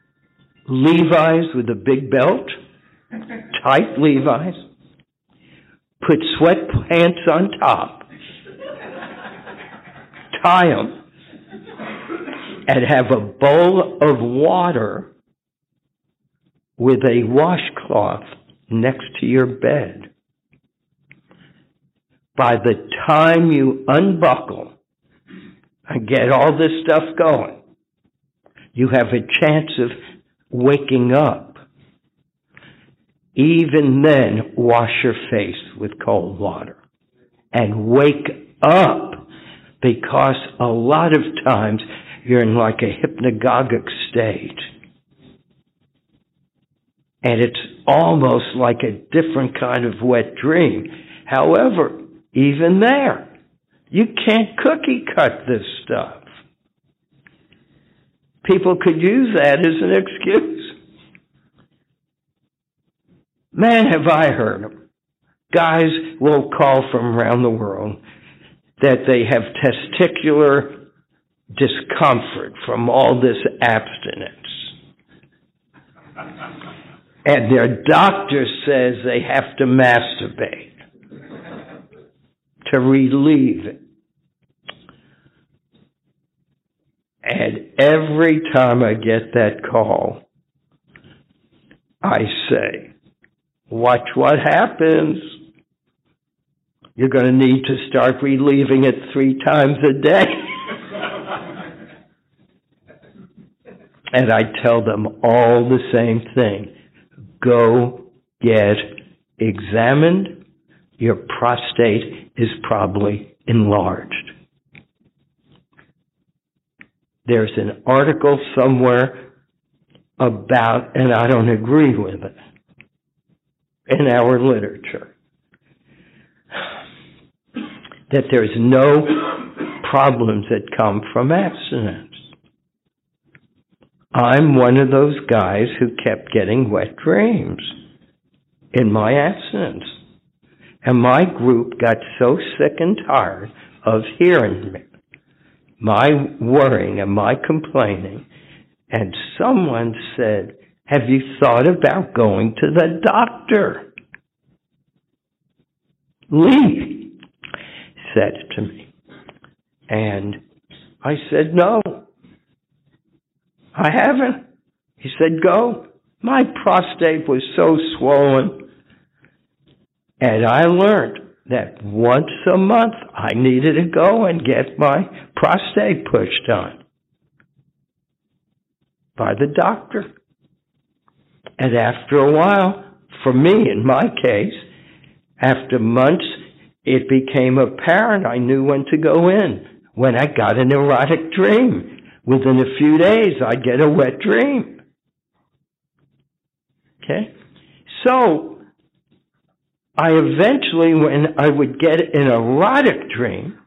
Levi's with a big belt, tight Levi's, put sweatpants on top, tie them, and have a bowl of water with a washcloth next to your bed. By the time you unbuckle and get all this stuff going, you have a chance of waking up. Even then, wash your face with cold water and wake up because a lot of times you're in like a hypnagogic state and it's almost like a different kind of wet dream. However, even there, you can't cookie cut this stuff. People could use that as an excuse. Man, have I heard them. Guys will call from around the world that they have testicular discomfort from all this abstinence and their doctor says they have to masturbate to relieve it. And every time I get that call, I say, watch what happens. You're going to need to start relieving it three times a day. and I tell them all the same thing go get examined. Your prostate is probably enlarged. There's an article somewhere about, and I don't agree with it, in our literature, that there's no problems that come from abstinence. I'm one of those guys who kept getting wet dreams in my absence. And my group got so sick and tired of hearing me, my worrying and my complaining. And someone said, Have you thought about going to the doctor? Lee said to me. And I said, No, I haven't. He said, Go. My prostate was so swollen. And I learned that once a month I needed to go and get my prostate pushed on by the doctor. And after a while, for me in my case, after months, it became apparent I knew when to go in. When I got an erotic dream, within a few days I'd get a wet dream. Okay? So, I eventually, when I would get an erotic dream,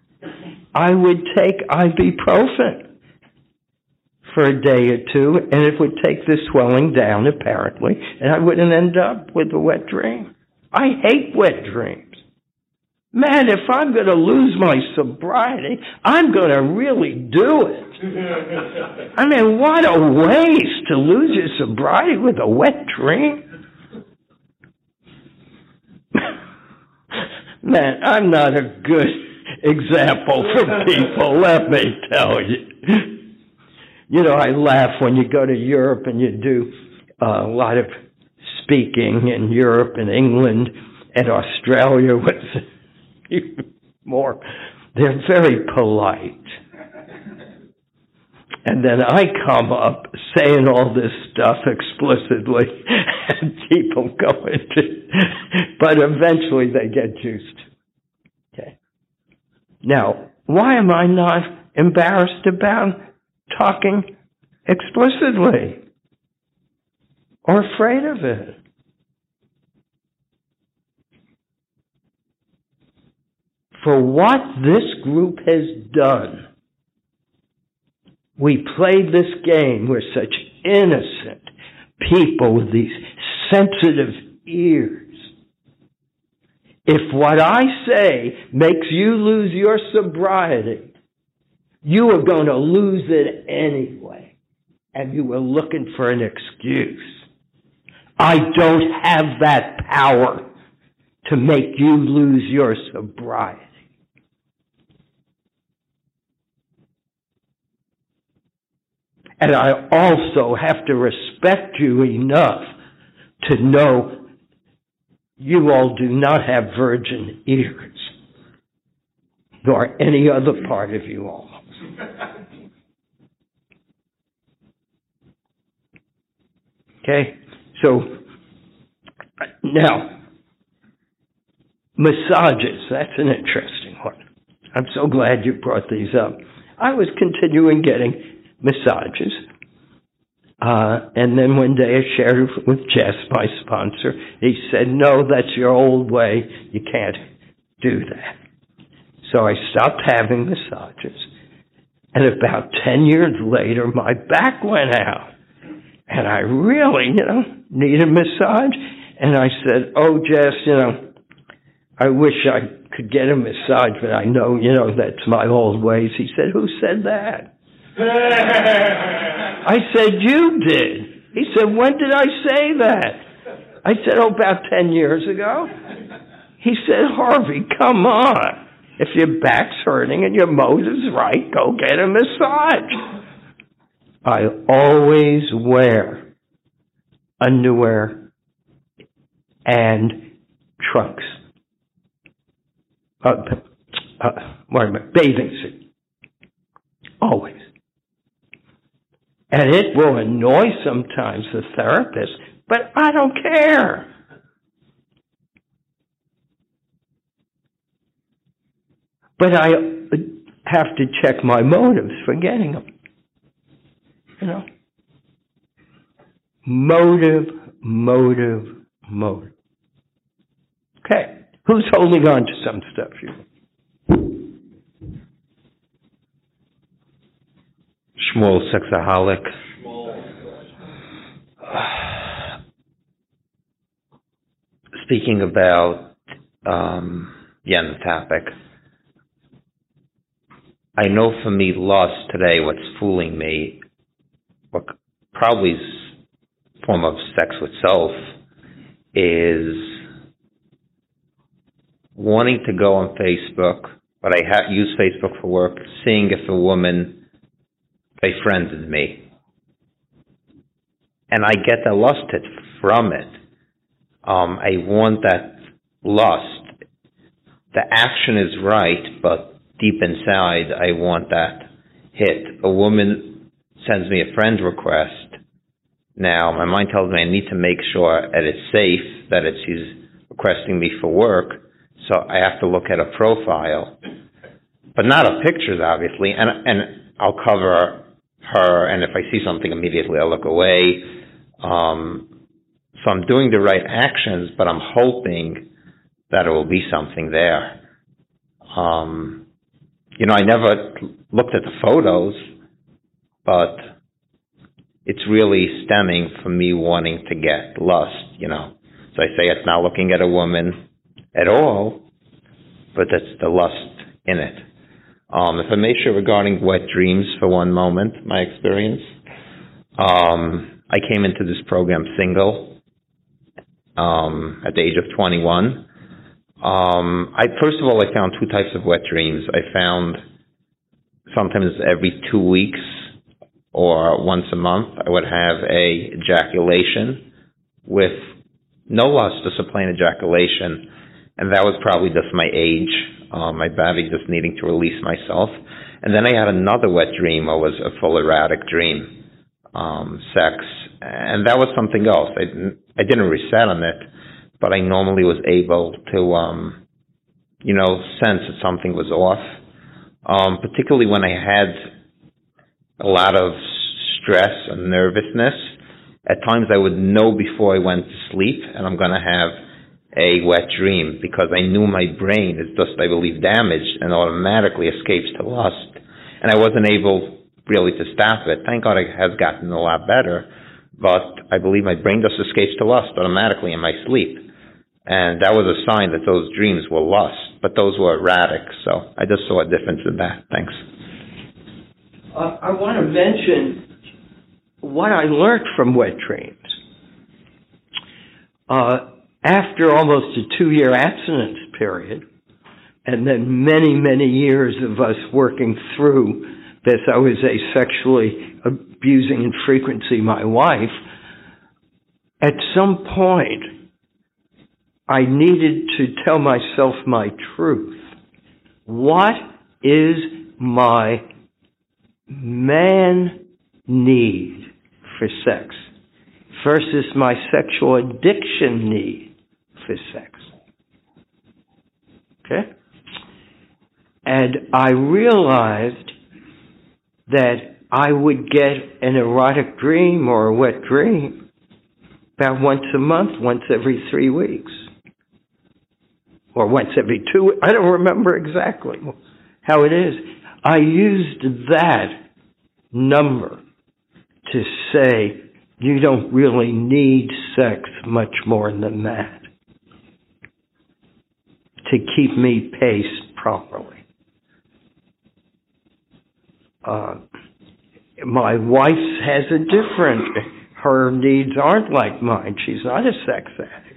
I would take ibuprofen for a day or two, and it would take the swelling down, apparently, and I wouldn't end up with a wet dream. I hate wet dreams. Man, if I'm going to lose my sobriety, I'm going to really do it. I mean, what a waste to lose your sobriety with a wet dream. Man, I'm not a good example for people, let me tell you. You know, I laugh when you go to Europe and you do a lot of speaking in Europe and England and Australia with more. They're very polite. And then I come up saying all this stuff explicitly, and people go into, but eventually they get juiced. Okay. Now, why am I not embarrassed about talking explicitly or afraid of it? For what this group has done we played this game. We're such innocent people with these sensitive ears. If what I say makes you lose your sobriety, you are going to lose it anyway. And you were looking for an excuse. I don't have that power to make you lose your sobriety. And I also have to respect you enough to know you all do not have virgin ears, nor any other part of you all. Okay? So, now, massages, that's an interesting one. I'm so glad you brought these up. I was continuing getting massages. Uh, and then one day I shared with Jess, my sponsor. He said, no, that's your old way. You can't do that. So I stopped having massages. And about 10 years later, my back went out. And I really, you know, need a massage. And I said, oh, Jess, you know, I wish I could get a massage, but I know, you know, that's my old ways. He said, who said that? I said, You did. He said, When did I say that? I said, Oh, about 10 years ago. He said, Harvey, come on. If your back's hurting and your motor's right, go get a massage. I always wear underwear and trunks. Uh, uh, wait a minute, bathing suit. Always. And it will annoy sometimes the therapist, but I don't care. But I have to check my motives for getting them. You know? Motive, motive, motive. Okay. Who's holding on to some stuff here? Shmuel Sexaholic. Speaking about, um, yeah, the topic. I know for me, lust today, what's fooling me, what probably is form of sex with self, is wanting to go on Facebook, but I ha- use Facebook for work, seeing if a woman befriended me. And I get lusted from it. Um, I want that lust. The action is right, but deep inside, I want that hit. A woman sends me a friend request. Now, my mind tells me I need to make sure that it's safe, that it's she's requesting me for work, so I have to look at a profile, but not a pictures, obviously, and and I'll cover her, and if I see something immediately, I'll look away. Um, so I'm doing the right actions, but I'm hoping that it will be something there. Um, you know, I never looked at the photos, but it's really stemming from me wanting to get lust, you know. So I say it's not looking at a woman at all, but it's the lust in it. Um, if I may share regarding wet dreams for one moment, my experience. Um, I came into this program single um, at the age of 21. Um, I first of all, I found two types of wet dreams. I found sometimes every two weeks or once a month, I would have a ejaculation with no lust, just a plain ejaculation, and that was probably just my age, uh, my body just needing to release myself. And then I had another wet dream, or was a full erotic dream, um, sex, and that was something else. I didn't, I didn't reset on it but I normally was able to, um, you know, sense that something was off. Um, particularly when I had a lot of stress and nervousness. At times I would know before I went to sleep and I'm going to have a wet dream because I knew my brain is just, I believe, damaged and automatically escapes to lust. And I wasn't able really to stop it. Thank God it has gotten a lot better, but I believe my brain just escapes to lust automatically in my sleep. And that was a sign that those dreams were lust, but those were erratic. So I just saw a difference in that. Thanks. Uh, I want to mention what I learned from wet dreams. Uh, after almost a two year abstinence period, and then many, many years of us working through this, I was a sexually abusing in frequency my wife. At some point, I needed to tell myself my truth. What is my man need for sex versus my sexual addiction need for sex? Okay? And I realized that I would get an erotic dream or a wet dream about once a month, once every three weeks or once every two. I don't remember exactly how it is. I used that number to say you don't really need sex much more than that to keep me paced properly. Uh, my wife has a different, her needs aren't like mine. She's not a sex addict.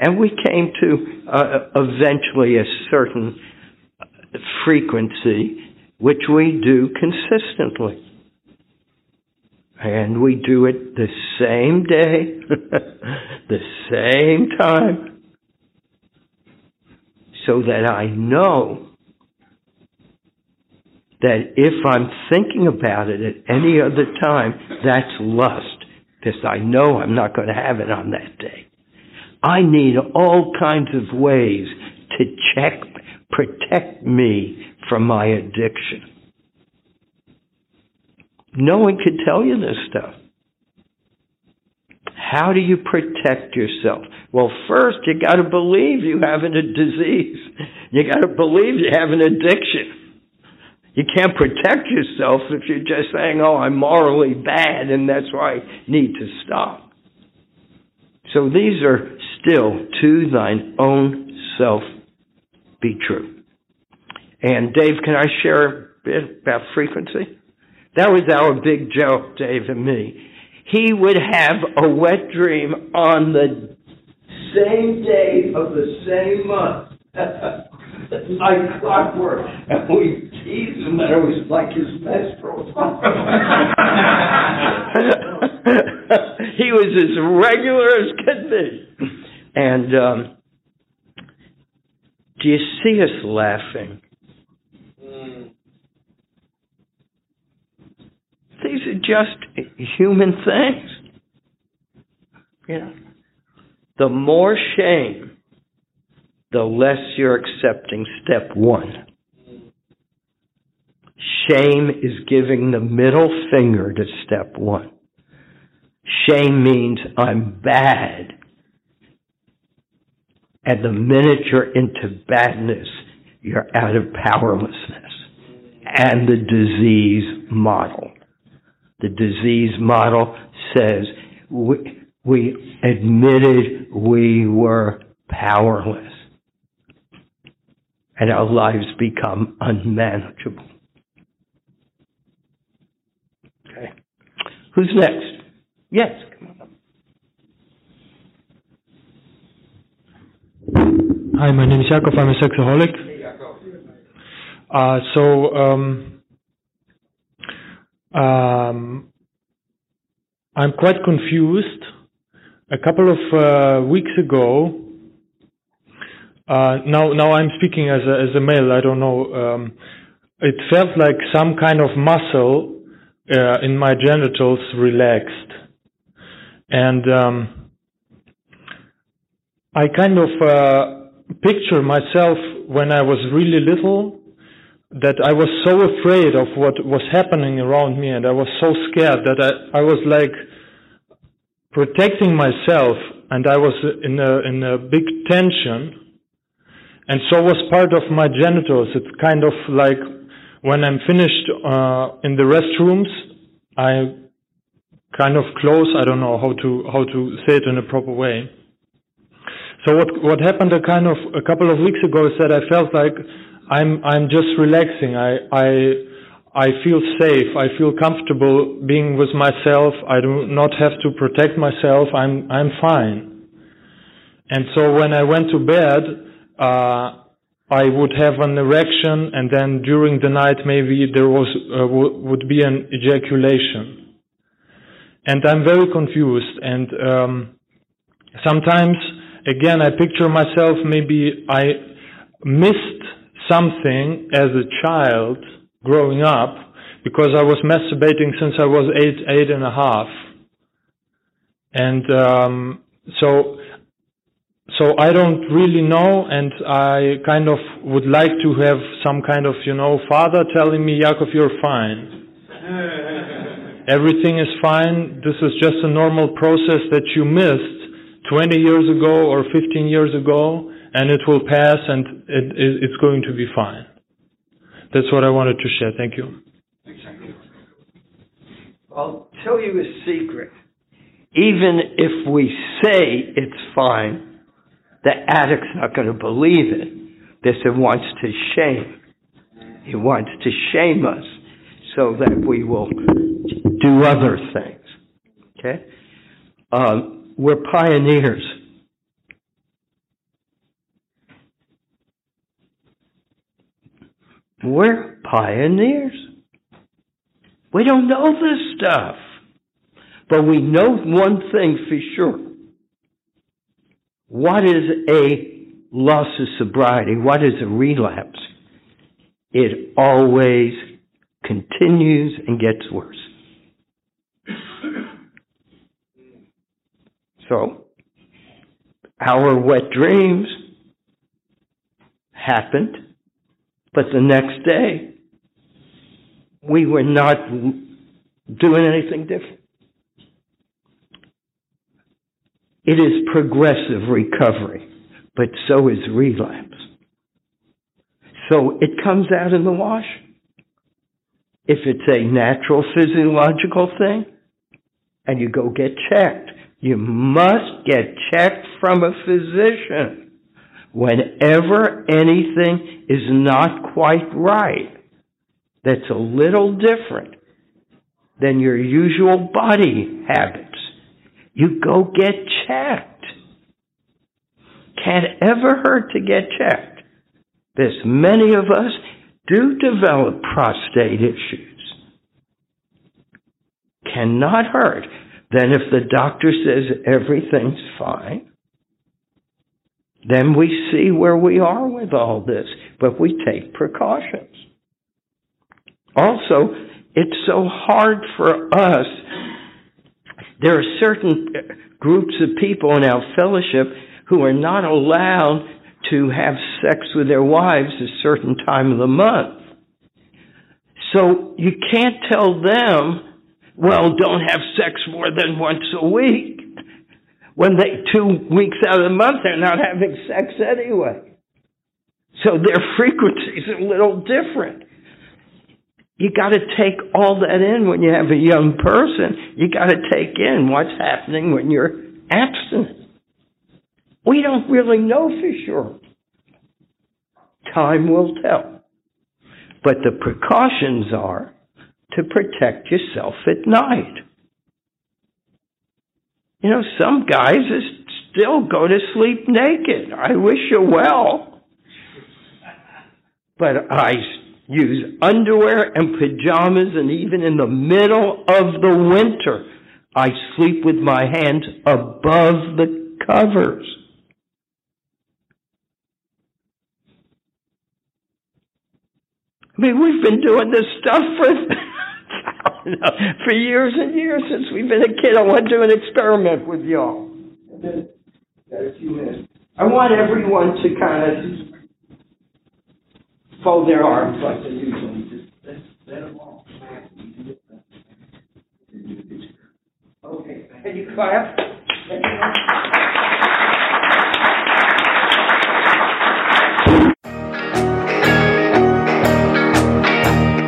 And we came to uh, eventually a certain frequency, which we do consistently. And we do it the same day, the same time, so that I know that if I'm thinking about it at any other time, that's lust, because I know I'm not going to have it on that day. I need all kinds of ways to check, protect me from my addiction. No one can tell you this stuff. How do you protect yourself? Well, first, you got to believe you have a disease. You got to believe you have an addiction. You can't protect yourself if you're just saying, oh, I'm morally bad and that's why I need to stop. So these are still to thine own self be true. And Dave, can I share a bit about frequency? That was our big joke, Dave and me. He would have a wet dream on the same day of the same month. like clockwork. And we teased him that it was like his menstrual. he was as regular as could be. And um, do you see us laughing? These are just human things. You know, the more shame, the less you're accepting step one. Shame is giving the middle finger to step one. Shame means I'm bad. And the minute you're into badness, you're out of powerlessness and the disease model. The disease model says we, we admitted we were powerless and our lives become unmanageable. Okay. Who's next? Yes. Hi, my name is Jakob. I'm a sexaholic. Uh, so, um, um, I'm quite confused. A couple of uh, weeks ago, uh, now now I'm speaking as a as a male. I don't know. Um, it felt like some kind of muscle uh, in my genitals relaxed, and um, I kind of uh, picture myself when I was really little that I was so afraid of what was happening around me and I was so scared that I, I was like protecting myself and I was in a, in a big tension and so was part of my genitals. It's kind of like when I'm finished uh, in the restrooms, I kind of close. I don't know how to how to say it in a proper way. So what what happened a kind of a couple of weeks ago is that I felt like I'm I'm just relaxing. I I I feel safe. I feel comfortable being with myself. I do not have to protect myself. I'm I'm fine. And so when I went to bed, uh, I would have an erection, and then during the night maybe there was uh, would be an ejaculation. And I'm very confused. And um, sometimes again, I picture myself maybe I missed something as a child growing up because I was masturbating since I was eight, eight and a half. And um, so, so I don't really know, and I kind of would like to have some kind of, you know, father telling me, Yakov, you're fine. Everything is fine. This is just a normal process that you missed 20 years ago or 15 years ago, and it will pass and it, it, it's going to be fine. That's what I wanted to share. Thank you. I'll tell you a secret. Even if we say it's fine, the addict's not going to believe it. This it wants to shame. He wants to shame us so that we will do other things. Okay? Um, we're pioneers. We're pioneers. We don't know this stuff. But we know one thing for sure. What is a loss of sobriety? What is a relapse? It always continues and gets worse. So, our wet dreams happened, but the next day, we were not doing anything different. It is progressive recovery, but so is relapse. So it comes out in the wash. If it's a natural physiological thing, and you go get checked, you must get checked from a physician whenever anything is not quite right. That's a little different than your usual body habits. You go get checked. Can't ever hurt to get checked. This many of us do develop prostate issues. Cannot hurt. Then if the doctor says everything's fine, then we see where we are with all this, but we take precautions. Also, it's so hard for us. There are certain groups of people in our fellowship who are not allowed to have sex with their wives a certain time of the month. So you can't tell them, well, don't have sex more than once a week. When they, two weeks out of the month, they're not having sex anyway. So their frequency is a little different. You got to take all that in when you have a young person. You got to take in what's happening when you're abstinent. We don't really know for sure. Time will tell. But the precautions are to protect yourself at night. You know, some guys still go to sleep naked. I wish you well. But I use underwear and pajamas, and even in the middle of the winter, I sleep with my hands above the covers. I mean, we've been doing this stuff for for years and years since we've been a kid. I want to do an experiment with y'all. I want everyone to kind of fold their arms like they usually just let them all. Okay, can you clap?